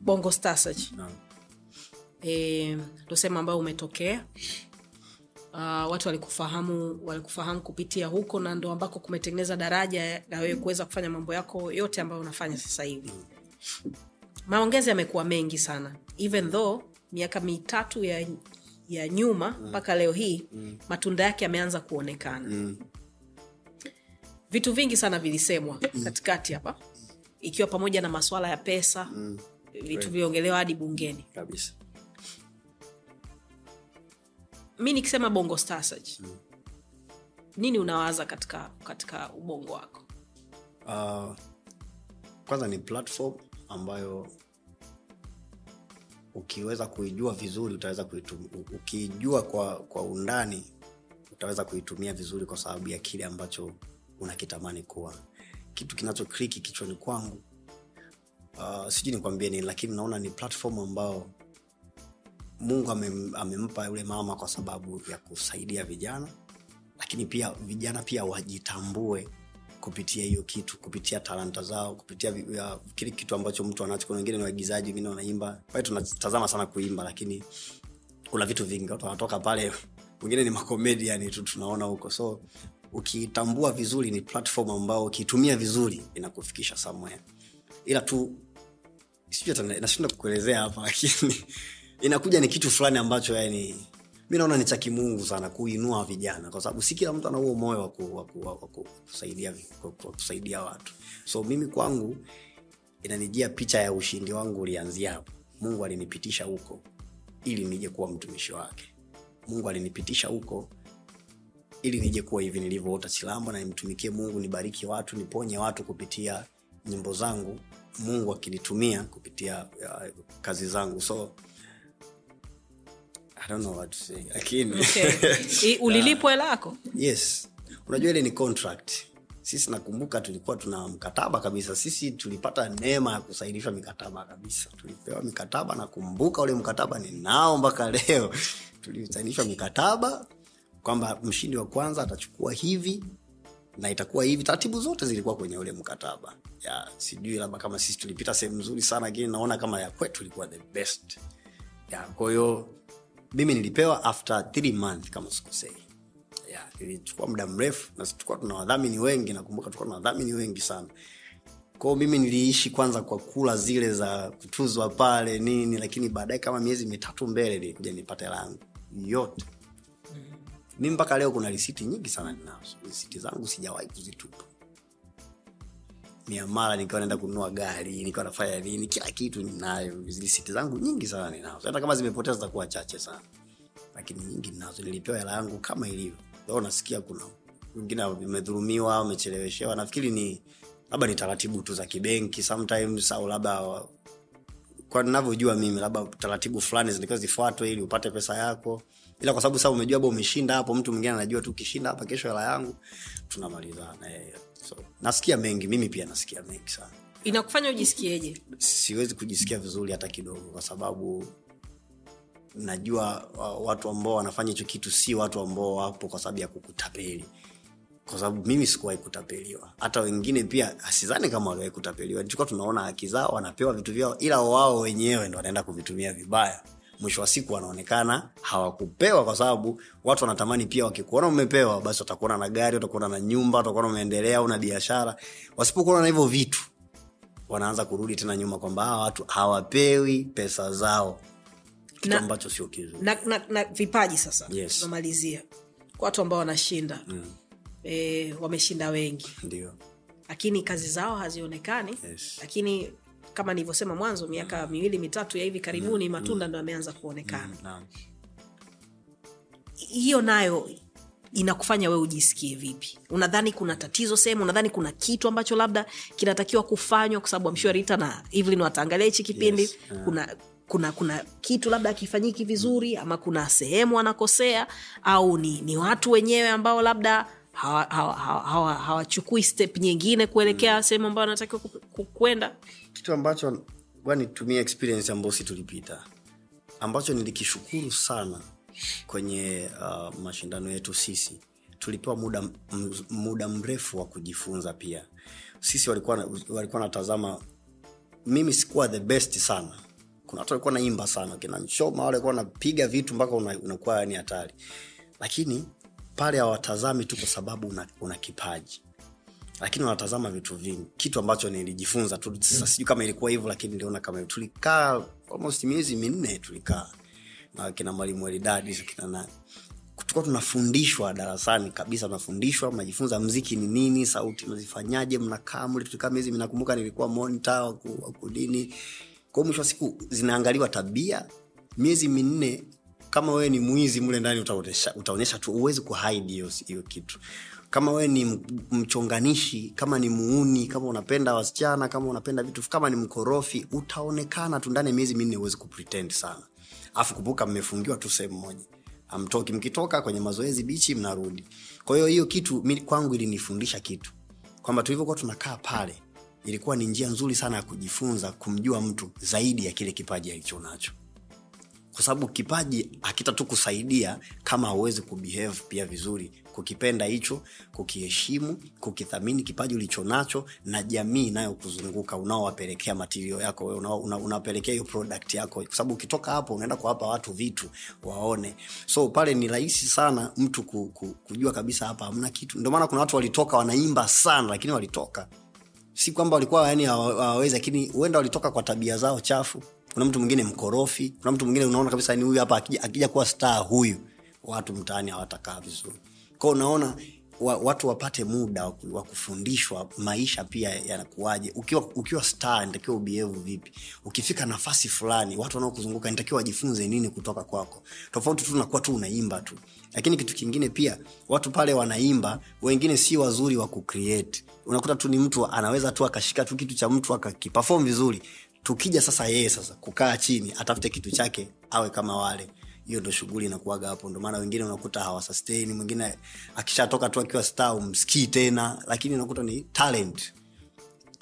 Speaker 1: bongo Star Search e, ndo sehemu ambayo umetokea uh, watu walikufahamu walikufahamu kupitia huko na ndo ambako kumetengeneza daraja la wewe kuweza kufanya mambo yako yote ambayo unafanya sasa hivi. Maongezi yamekuwa mengi sana. Even though miaka mitatu ya, ya nyuma mpaka leo hii matunda yake yameanza kuonekana.
Speaker 2: Mm.
Speaker 1: vitu vingi sana vilisemwa katikati hapa ikiwa pamoja na maswala ya pesa
Speaker 2: Mm.
Speaker 1: vitu viliongelewa hadi bungeni.
Speaker 2: Kabisa
Speaker 1: mi nikisema bongo stasaj Search nini unawaza katika katika ubongo wako?
Speaker 2: Uh, kwanza ni platform ambayo ukiweza kuijua vizuri utaweza kuitumia ukiijua kwa, kwa undani utaweza kuitumia vizuri kwa sababu ya kile ambacho unakitamani kuwa. Kitu kinacho kliki kichwani kwangu uh, sijui nikwambie nini lakini naona ni platform ambao mungu amem, amempa yule mama kwa sababu ya kusaidia vijana lakini pia vijana pia wajitambue kupitia hiyo kitu kupitia talanta zao kupitia vi- kile kitu ambacho mtu anacho. Kuna wengine ni waigizaji wengine wanaimba. Kwa hiyo tunatazama sana kuimba lakini kuna vitu vingi. Watu wanatoka pale wengine ni makomediani tu tunaona huko. So ukitambua vizuri ni platform ambao ukiitumia vizuri inakufikisha somewhere. Ila tu nashindwa kukuelezea hapa lakini inakuja ni kitu fulani ambacho yani mi naona ni cha kimungu sana kuinua vijana kwa sababu si kila mtu ana huo moyo wa watu. So mimi kwangu inanijia picha ya ushindi wangu ulianzia hapo. Mungu alinipitisha huko ili nije kuwa mtumishi wake. Mungu alinipitisha huko ili nije kuwa hivi nilivyoota silambo na nimtumikie mungu nibariki watu niponye watu kupitia nyimbo zangu. Mungu akinitumia kupitia uh, kazi zangu. So I don't know what to say lakini
Speaker 1: okay. Ulilipwa hela yako?
Speaker 2: Yes. Unajua ile ni contract. Sisi nakumbuka tulikuwa tuna mkataba kabisa. Sisi tulipata neema ya kusaidishwa mikataba kabisa. Tulipewa mikataba nakumbuka ule mkataba ninao mpaka leo. Tulisainishwa mikataba kwamba mshindi wa kwanza atachukua hivi na itakuwa hivi. Taratibu zote zilikuwa kwenye ule mkataba. Ya sijui labda kama sisi tulipita sehemu nzuri sana lakini naona kama ya kwetu ilikuwa the best. Ya kwa hiyo mimi nilipewa after three month kama sikosei. Yeah, ilichukua muda mrefu na tulikuwa tuna wadhamini wengi nakumbuka tulikuwa tuna wadhamini wengi sana. Kwao mimi niliishi kwanza kwa kula zile za kutuzwa pale nini lakini baadaye kama miezi mitatu mbele nilikuja nipate langu yote. Mi mpaka leo kuna risiti nyingi sana ninazo. Risiti zangu sijawahi kuzitupa miamala nikiwa naenda kununua gari nikiwa nafanya nini kila kitu ninayo. Risiti zangu nyingi sana ninazo. Hata kama zimepotea zitakuwa chache sana. Lakini nyingi ninazo. Nilipewa hela yangu kama ilivyo. Leo nasikia kuna wengine wamedhulumiwa wamecheleweshewa. Nafikiri ni labda ni taratibu tu za kibenki. Sometimes au labda kwa ninavyojua mimi labda taratibu fulani zinatakiwa zifuatwe ili upate pesa yako. Ila kwa sababu sasa umejua ba umeshinda hapo mtu mwingine anajua tu ukishinda hapa kesho hela yangu. Tunamalizana eh, so nasikia mengi mimi pia nasikia mengi sana.
Speaker 1: Inakufanya ujisikieje
Speaker 2: siwezi kujisikia vizuri hata kidogo kwa sababu najua watu ambao wanafanya hicho kitu si watu ambao wapo kwa sababu ya kukutapeli. Kwa sababu mimi sikuwahi kutapeliwa. Hata wengine pia asizani kama waliwahi kutapeliwa. Tulikuwa tunaona haki zao wanapewa vitu vyao ila wao wenyewe ndo wanaenda kuvitumia vibaya mwisho wa siku wanaonekana hawakupewa kwa sababu watu wanatamani pia wakikuona umepewa basi watakuona na gari watakuona na nyumba watakuona umeendelea una biashara wasipokuona na hivyo vitu wanaanza kurudi tena nyuma kwamba hawa watu hawapewi pesa zao kitu
Speaker 1: Na-
Speaker 2: ambacho sio kizuri
Speaker 1: na, na, na vipaji sasa
Speaker 2: Yes.
Speaker 1: tunamalizia kwa watu ambao wanashinda mm. e, wameshinda wengi
Speaker 2: ndio
Speaker 1: lakini kazi zao hazionekani
Speaker 2: Yes.
Speaker 1: lakini kama nilivyosema mwanzo miaka miwili mitatu ya hivi karibuni matunda ndo yameanza kuonekana.
Speaker 2: Naam.
Speaker 1: Hiyo nayo inakufanya wewe ujisikie vipi? Unadhani kuna tatizo sehemu? Unadhani kuna kitu ambacho labda kinatakiwa kufanywa? Kwa sababu amshua rita na evelyn wataangalia hichi kipindi.
Speaker 2: Yes, yeah.
Speaker 1: kuna kuna kuna kitu labda akifanyiki vizuri ama kuna sehemu wanakosea au ni, ni watu wenyewe ambao labda hawachukui hawa, hawa, hawa, step nyingine kuelekea sehemu ambayo wanatakiwa ku- ku- kwenda
Speaker 2: kitu ambacho nitumia nitumie experience ambayo si tulipita ambacho nilikishukuru sana kwenye uh, mashindano yetu sisi. Tulipewa muda, muda mrefu wa kujifunza pia. Sisi walikuwa natazama mimi sikuwa the best sana. Kuna watu walikuwa naimba sana kina nchoma walikuwa napiga vitu mpaka una- unakuwa yani hatari. Lakini pale hawatazami tu kwa sababu una, una kipaji lakini wanatazama vitu vingi. Kitu ambacho nilijifunza tu sasa sijui kama ilikuwa hivyo lakini niliona kama tulikaa almost miezi minne tulikaa na kina mwalimu elidadi kina nani. Tulikuwa tunafundishwa darasani kabisa tunafundishwa mnajifunza mziki ni nini sauti mnazifanyaje mnakaa mle tulikaa miezi minakumbuka nilikuwa monta wakudini kwao mwisho wa siku zinaangaliwa tabia. Miezi minne kama wewe ni mwizi mle ndani utaonyesha, utaonyesha tu uwezi kuhaidi hiyo kitu. Kama wewe ni mchonganishi kama ni muuni kama unapenda wasichana kama unapenda vitu kama ni mkorofi utaonekana tu ndani ya miezi minne uwezi kupretend sana. Afu kumbuka mmefungiwa tu sehemu moja. Amtoki mkitoka kwenye mazoezi bichi mnarudi. Kwa hiyo hiyo kitu kwangu ilinifundisha kitu. Kwamba tulivyokuwa tunakaa pale ilikuwa ni njia nzuri sana ya kujifunza kumjua mtu zaidi ya kile kipaji alicho nacho kwa sababu kipaji hakita tu kusaidia kama hauwezi kubehave pia vizuri. Kukipenda hicho kukiheshimu kukithamini kipaji ulichonacho na jamii inayokuzunguka unaowapelekea matirio yako unawapelekea una- hiyo product yako. Kwa sababu ukitoka hapo unaenda kuwapa watu vitu waone. So pale ni rahisi sana mtu ku, ku, kujua kabisa hapa hamna kitu. Ndio maana kuna watu walitoka wanaimba sana lakini walitoka. Si kwamba walikuwa yani hawawezi lakini huenda walitoka kwa tabia zao chafu kuna mtu mwingine mkorofi kuna mtu mwingine unaona kabisa ni huyu hapa akija, akija kuwa star huyu watu mtaani hawatakaa vizuri. Kwao unaona wa, watu wapate muda wa kufundishwa maisha pia yanakuwaje. Ukiwa, ukiwa star nitakiwa ubievu vipi? Ukifika nafasi fulani watu wanaokuzunguka nitakiwa wajifunze nini kutoka kwako. Tofauti tu nakuwa tu unaimba tu. Lakini kitu kingine pia watu pale wanaimba wengine si wazuri wa kucreate unakuta tu ni mtu anaweza tu akashika tu kitu cha mtu akakipafom vizuri tukija sasa yeye sasa kukaa chini atafute kitu chake awe kama wale. Hiyo ndo shughuli inakuaga hapo. Ndo maana wengine unakuta hawasustain mwingine akishatoka tu akiwa sta umsikii tena. Lakini unakuta ni talent.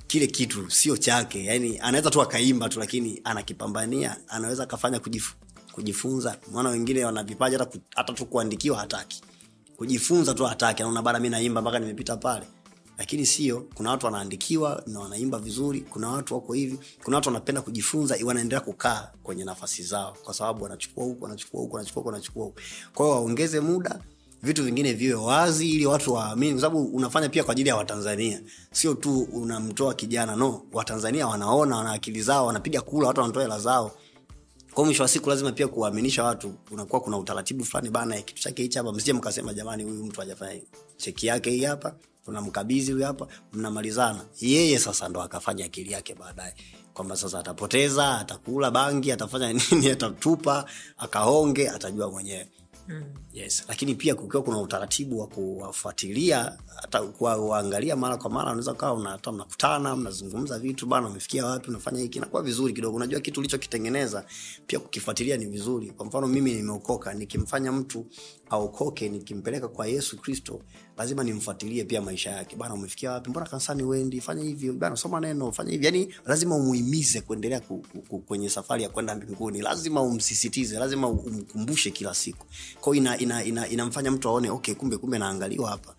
Speaker 2: Kile kitu sio chake. Yani anaweza tu akaimba tu lakini anakipambania anaweza akafanya kujif, kujifunza. Maana wengine wana vipaji hata tu kuandikiwa hataki. Kujifunza tu hataki. Anaona bana mi naimba mpaka nimepita pale lakini sio kuna watu wanaandikiwa na wanaimba vizuri kuna watu wako hivi kuna watu wanapenda kujifunza wanaendelea kukaa kwenye nafasi zao kwa sababu wanachukua huku wanachukua huku wanachukua huku wanachukua huku. Kwa waongeze muda vitu vingine viwe wazi ili watu waamini kwa sababu unafanya pia kwa ajili ya watanzania. Sio tu unamtoa kijana no watanzania wanaona wana akili zao wanapiga kula watu wanatoa hela zao. Kwa mwisho wa siku lazima pia kuwaaminisha watu unakuwa kuna utaratibu fulani bana kitu chake hichi hapa msije mkasema jamani huyu mtu hajafanya cheki yake hii hapa unamkabidhi huyu hapa mnamalizana. Yeye sasa ndo akafanya akili yake baadaye. Kwamba sasa atapoteza atakula bangi atafanya nini atatupa akahonge atajua mwenyewe. Yes. Lakini pia kukiwa kuna utaratibu wa kuwafuatilia hata kuwaangalia mara kwa mara unaweza kawa hata mnakutana mnazungumza vitu bana umefikia wapi unafanya hiki inakuwa vizuri kidogo. Unajua kitu ulichokitengeneza pia kukifuatilia ni vizuri. Kwa mfano mimi nimeokoka nikimfanya mtu aokoke nikimpeleka kwa yesu kristo lazima nimfuatilie pia maisha yake. Bana umefikia wapi? Mbona kanisani wendi fanya hivi bana soma neno fanya hivi yani lazima umuhimize kuendelea ku, ku, ku, kwenye safari ya kwenda mbinguni. Lazima umsisitize lazima umkumbushe kila siku. Kwao ina, ina, ina, inamfanya mtu aone okay kumbe kumbe naangaliwa hapa.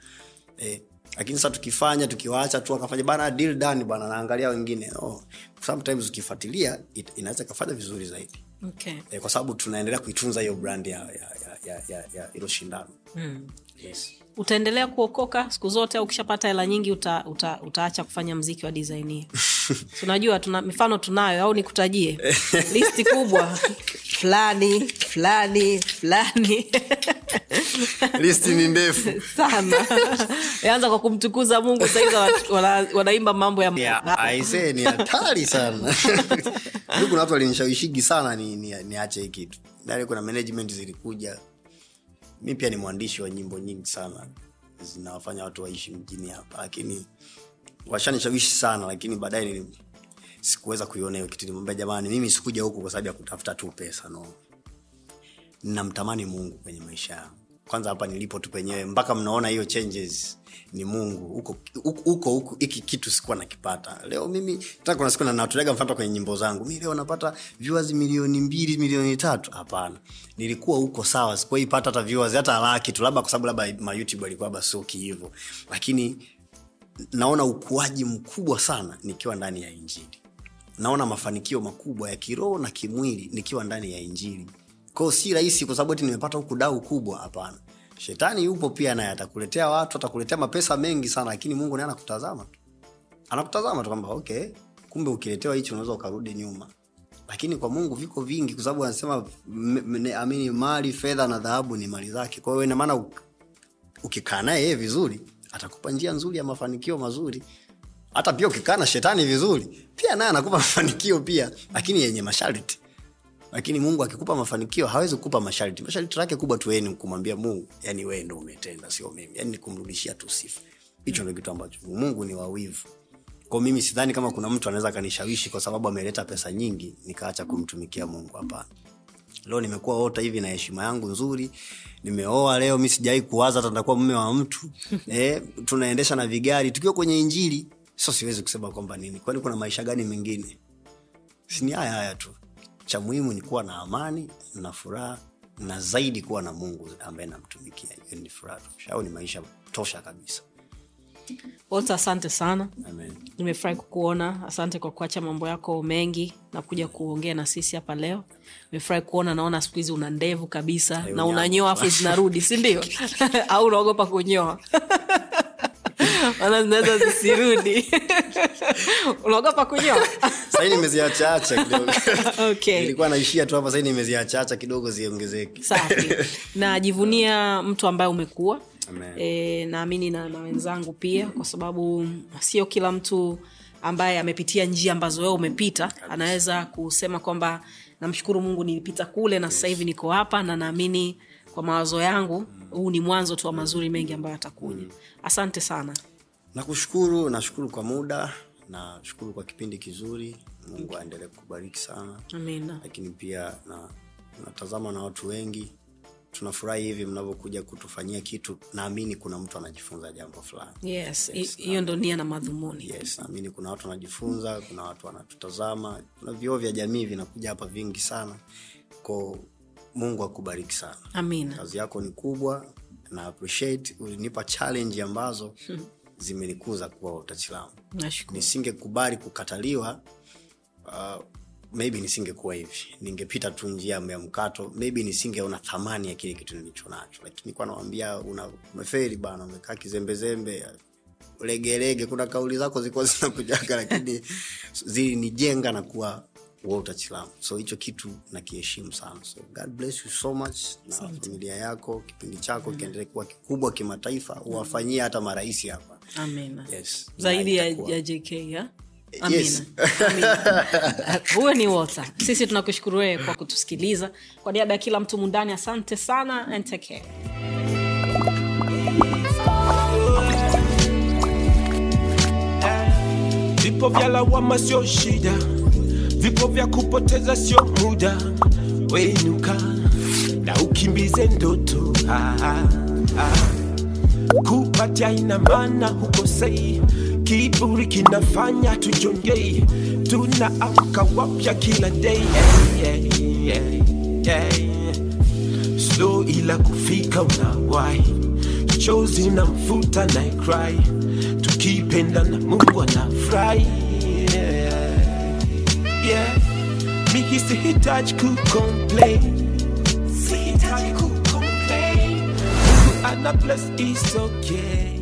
Speaker 2: Eh, lakini sasa tukifanya tukiwaacha tu akafanya bana deal done bana naangalia wengine. Oh, sometimes ukifuatilia inaweza ikafanya vizuri zaidi.
Speaker 1: Okay.
Speaker 2: eh, kwa sababu tunaendelea kuitunza hiyo brand ya ya ya ya, ya, ya hilo shindano.
Speaker 1: Mm.
Speaker 2: yes.
Speaker 1: utaendelea kuokoka siku zote au ukishapata hela nyingi uta, uta, utaacha kufanya mziki wa designia tunajua tuna mifano tunayo au nikutajie? Listi kubwa. Fulani fulani fulani
Speaker 2: listi ni ndefu.
Speaker 1: Sana. Anza kwa kumtukuza mungu saizi wana, wanaimba mambo ya
Speaker 2: Yeah, ni hatari sana. Mi kuna watu walinishawishigi sana ni, ni, hii kitu. Dari kuna management zilikuja mi pia ni mwandishi wa nyimbo nyingi sana. Zinawafanya watu waishi mjini hapa lakini washanishawishi sana lakini baadaye sikuweza kuiona hiyo kitu. Nimwambia jamani mimi sikuja huku kwa sababu ya kutafuta tu pesa no. Namtamani mungu kwenye maisha yangu. Kwanza hapa nilipo tu penyewe mpaka mnaona hiyo changes ni mungu. Huko huko- hiki kitu sikuwa nakipata. Leo mimi kuna siku na- mfano kwenye nyimbo zangu. Mi leo napata viewers milioni mbili milioni tatu. Hapana. Nilikuwa huko sawa sikuwaipata hata viewers hata laki tu labda kwa sababu labda mayoutube alikuwa basuki hivyo lakini naona ukuaji mkubwa sana nikiwa ndani ya injili. Naona mafanikio makubwa ya kiroho na kimwili nikiwa ndani ya injili. Kwao si rahisi kwa sababu ti nimepata huku dau kubwa hapana shetani yupo pia naye atakuletea watu atakuletea mapesa mengi sana lakini mungu naye anakutazama tu. Anakutazama tu kwamba okay kumbe ukiletewa hichi unaweza ukarudi nyuma. Lakini kwa mungu viko vingi kwa sababu anasema amini mali fedha na dhahabu ni mali zake. Kwa hiyo inamaana ukikaa naye yeye vizuri atakupa njia nzuri ya mafanikio mazuri. Hata pia ukikaa na shetani vizuri pia naye anakupa mafanikio pia lakini yenye masharti lakini mungu akikupa mafanikio hawezi kukupa masharti. Masharti lake kubwa tu ni kumwambia mungu yani wee ndo umetenda sio mimi. Yani ni kumrudishia tu sifa. Hicho ndo kitu ambacho mungu ni wawivu. Kwa mimi sidhani kama kuna mtu anaweza akanishawishi kwa sababu ameleta pesa nyingi nikaacha kumtumikia mungu. Hapana. Leo nimekuwa ota hivi na heshima yangu nzuri. Nimeoa leo mi sijawai kuwaza hata mume wa mtu. E, tunaendesha na vigari. Tukiwa kwenye injili so siwezi kusema kwamba nini. Kwani kuna maisha gani mengine? Sini haya haya tu cha muhimu ni kuwa na amani na furaha na zaidi kuwa na mungu ambaye namtumikia. Hiyo ni furaha tosha au ni maisha tosha kabisa.
Speaker 1: Wote asante sana. Nimefurahi kukuona. Asante kwa kuacha mambo yako mengi na kuja kuongea na sisi hapa leo. Nimefurahi kuona naona siku hizi una ndevu kabisa na unanyoa afu zinarudi sindio au unaogopa kunyoa maana zinaweza zisirudi. Unaogopa kunyoa
Speaker 2: sahii nimeziachacha kidogo.
Speaker 1: Okay.
Speaker 2: naishia tu hapa sahii nimeziachacha kidogo ziongezeke.
Speaker 1: Safi. Najivunia mtu ambaye umekuwa. E, naamini na, na wenzangu pia kwa sababu sio kila mtu ambaye amepitia njia ambazo wewe umepita anaweza kusema kwamba namshukuru mungu nilipita kule na sasa hivi niko hapa na naamini kwa mawazo yangu huu ni mwanzo tu wa mazuri mengi ambayo atakuja. Asante sana.
Speaker 2: Nakushukuru nashukuru kwa muda nashukuru kwa kipindi kizuri. Mungu aendelee kukubariki sana.
Speaker 1: Amina.
Speaker 2: Lakini pia na natazama na watu wengi. Tunafurahi hivi mnavyokuja kutufanyia kitu. Naamini kuna mtu anajifunza jambo fulani.
Speaker 1: Yes hi- hiyo ndo nia na madhumuni.
Speaker 2: Yes naamini kuna watu wanajifunza kuna watu wanatutazama. Kuna vioo vya jamii vinakuja hapa vingi sana. Ko mungu akubariki sana.
Speaker 1: Amina.
Speaker 2: Kazi yako ni kubwa na appreciate ulinipa challenge ambazo zimenikuza kuwa utachilamu
Speaker 1: nashukuru.
Speaker 2: Nisingekubali kukataliwa uh, maybe nisingekuwa hivi. Ningepita tu njia ya mkato maybe nisingeona thamani ya kile kitu nilicho nacho. Lakini kwa nawambia una umeferi bana umekaa kizembezembe legelege kuna kauli zako zilikuwa zinakujaga lakini zilinijenga na kuwa wautachilamu so hicho kitu nakiheshimu sana. So god bless you so much na familia yako kipindi chako kiendelee kuwa kikubwa kimataifa uwafanyie hata marahisi hapa.
Speaker 1: Amina.
Speaker 2: Yes
Speaker 1: zaidi ya, ya jk ya?
Speaker 2: Yes.
Speaker 1: huyo ni Walter. sisi tunakushukuru wewe kwa kutusikiliza. Kwa niaba ya kila mtu mundani asante sana and take care.
Speaker 4: Vipo vya lawama sio shida vipo vya kupoteza sio muda. Wenuka na ukimbize ndoto. Ah, ah, ah. kupatia hukosei kiburi kinafanya tujongei. Tunaamka wapya kila day. Yeah, yeah, yeah, yeah. slow ila kufika unawai chozi na mfuta na cry. Tukipenda na mungu anafurahi. Yeah. mimi sihitaji kucomplain sihitaji kucomplain mungu ana bless is okay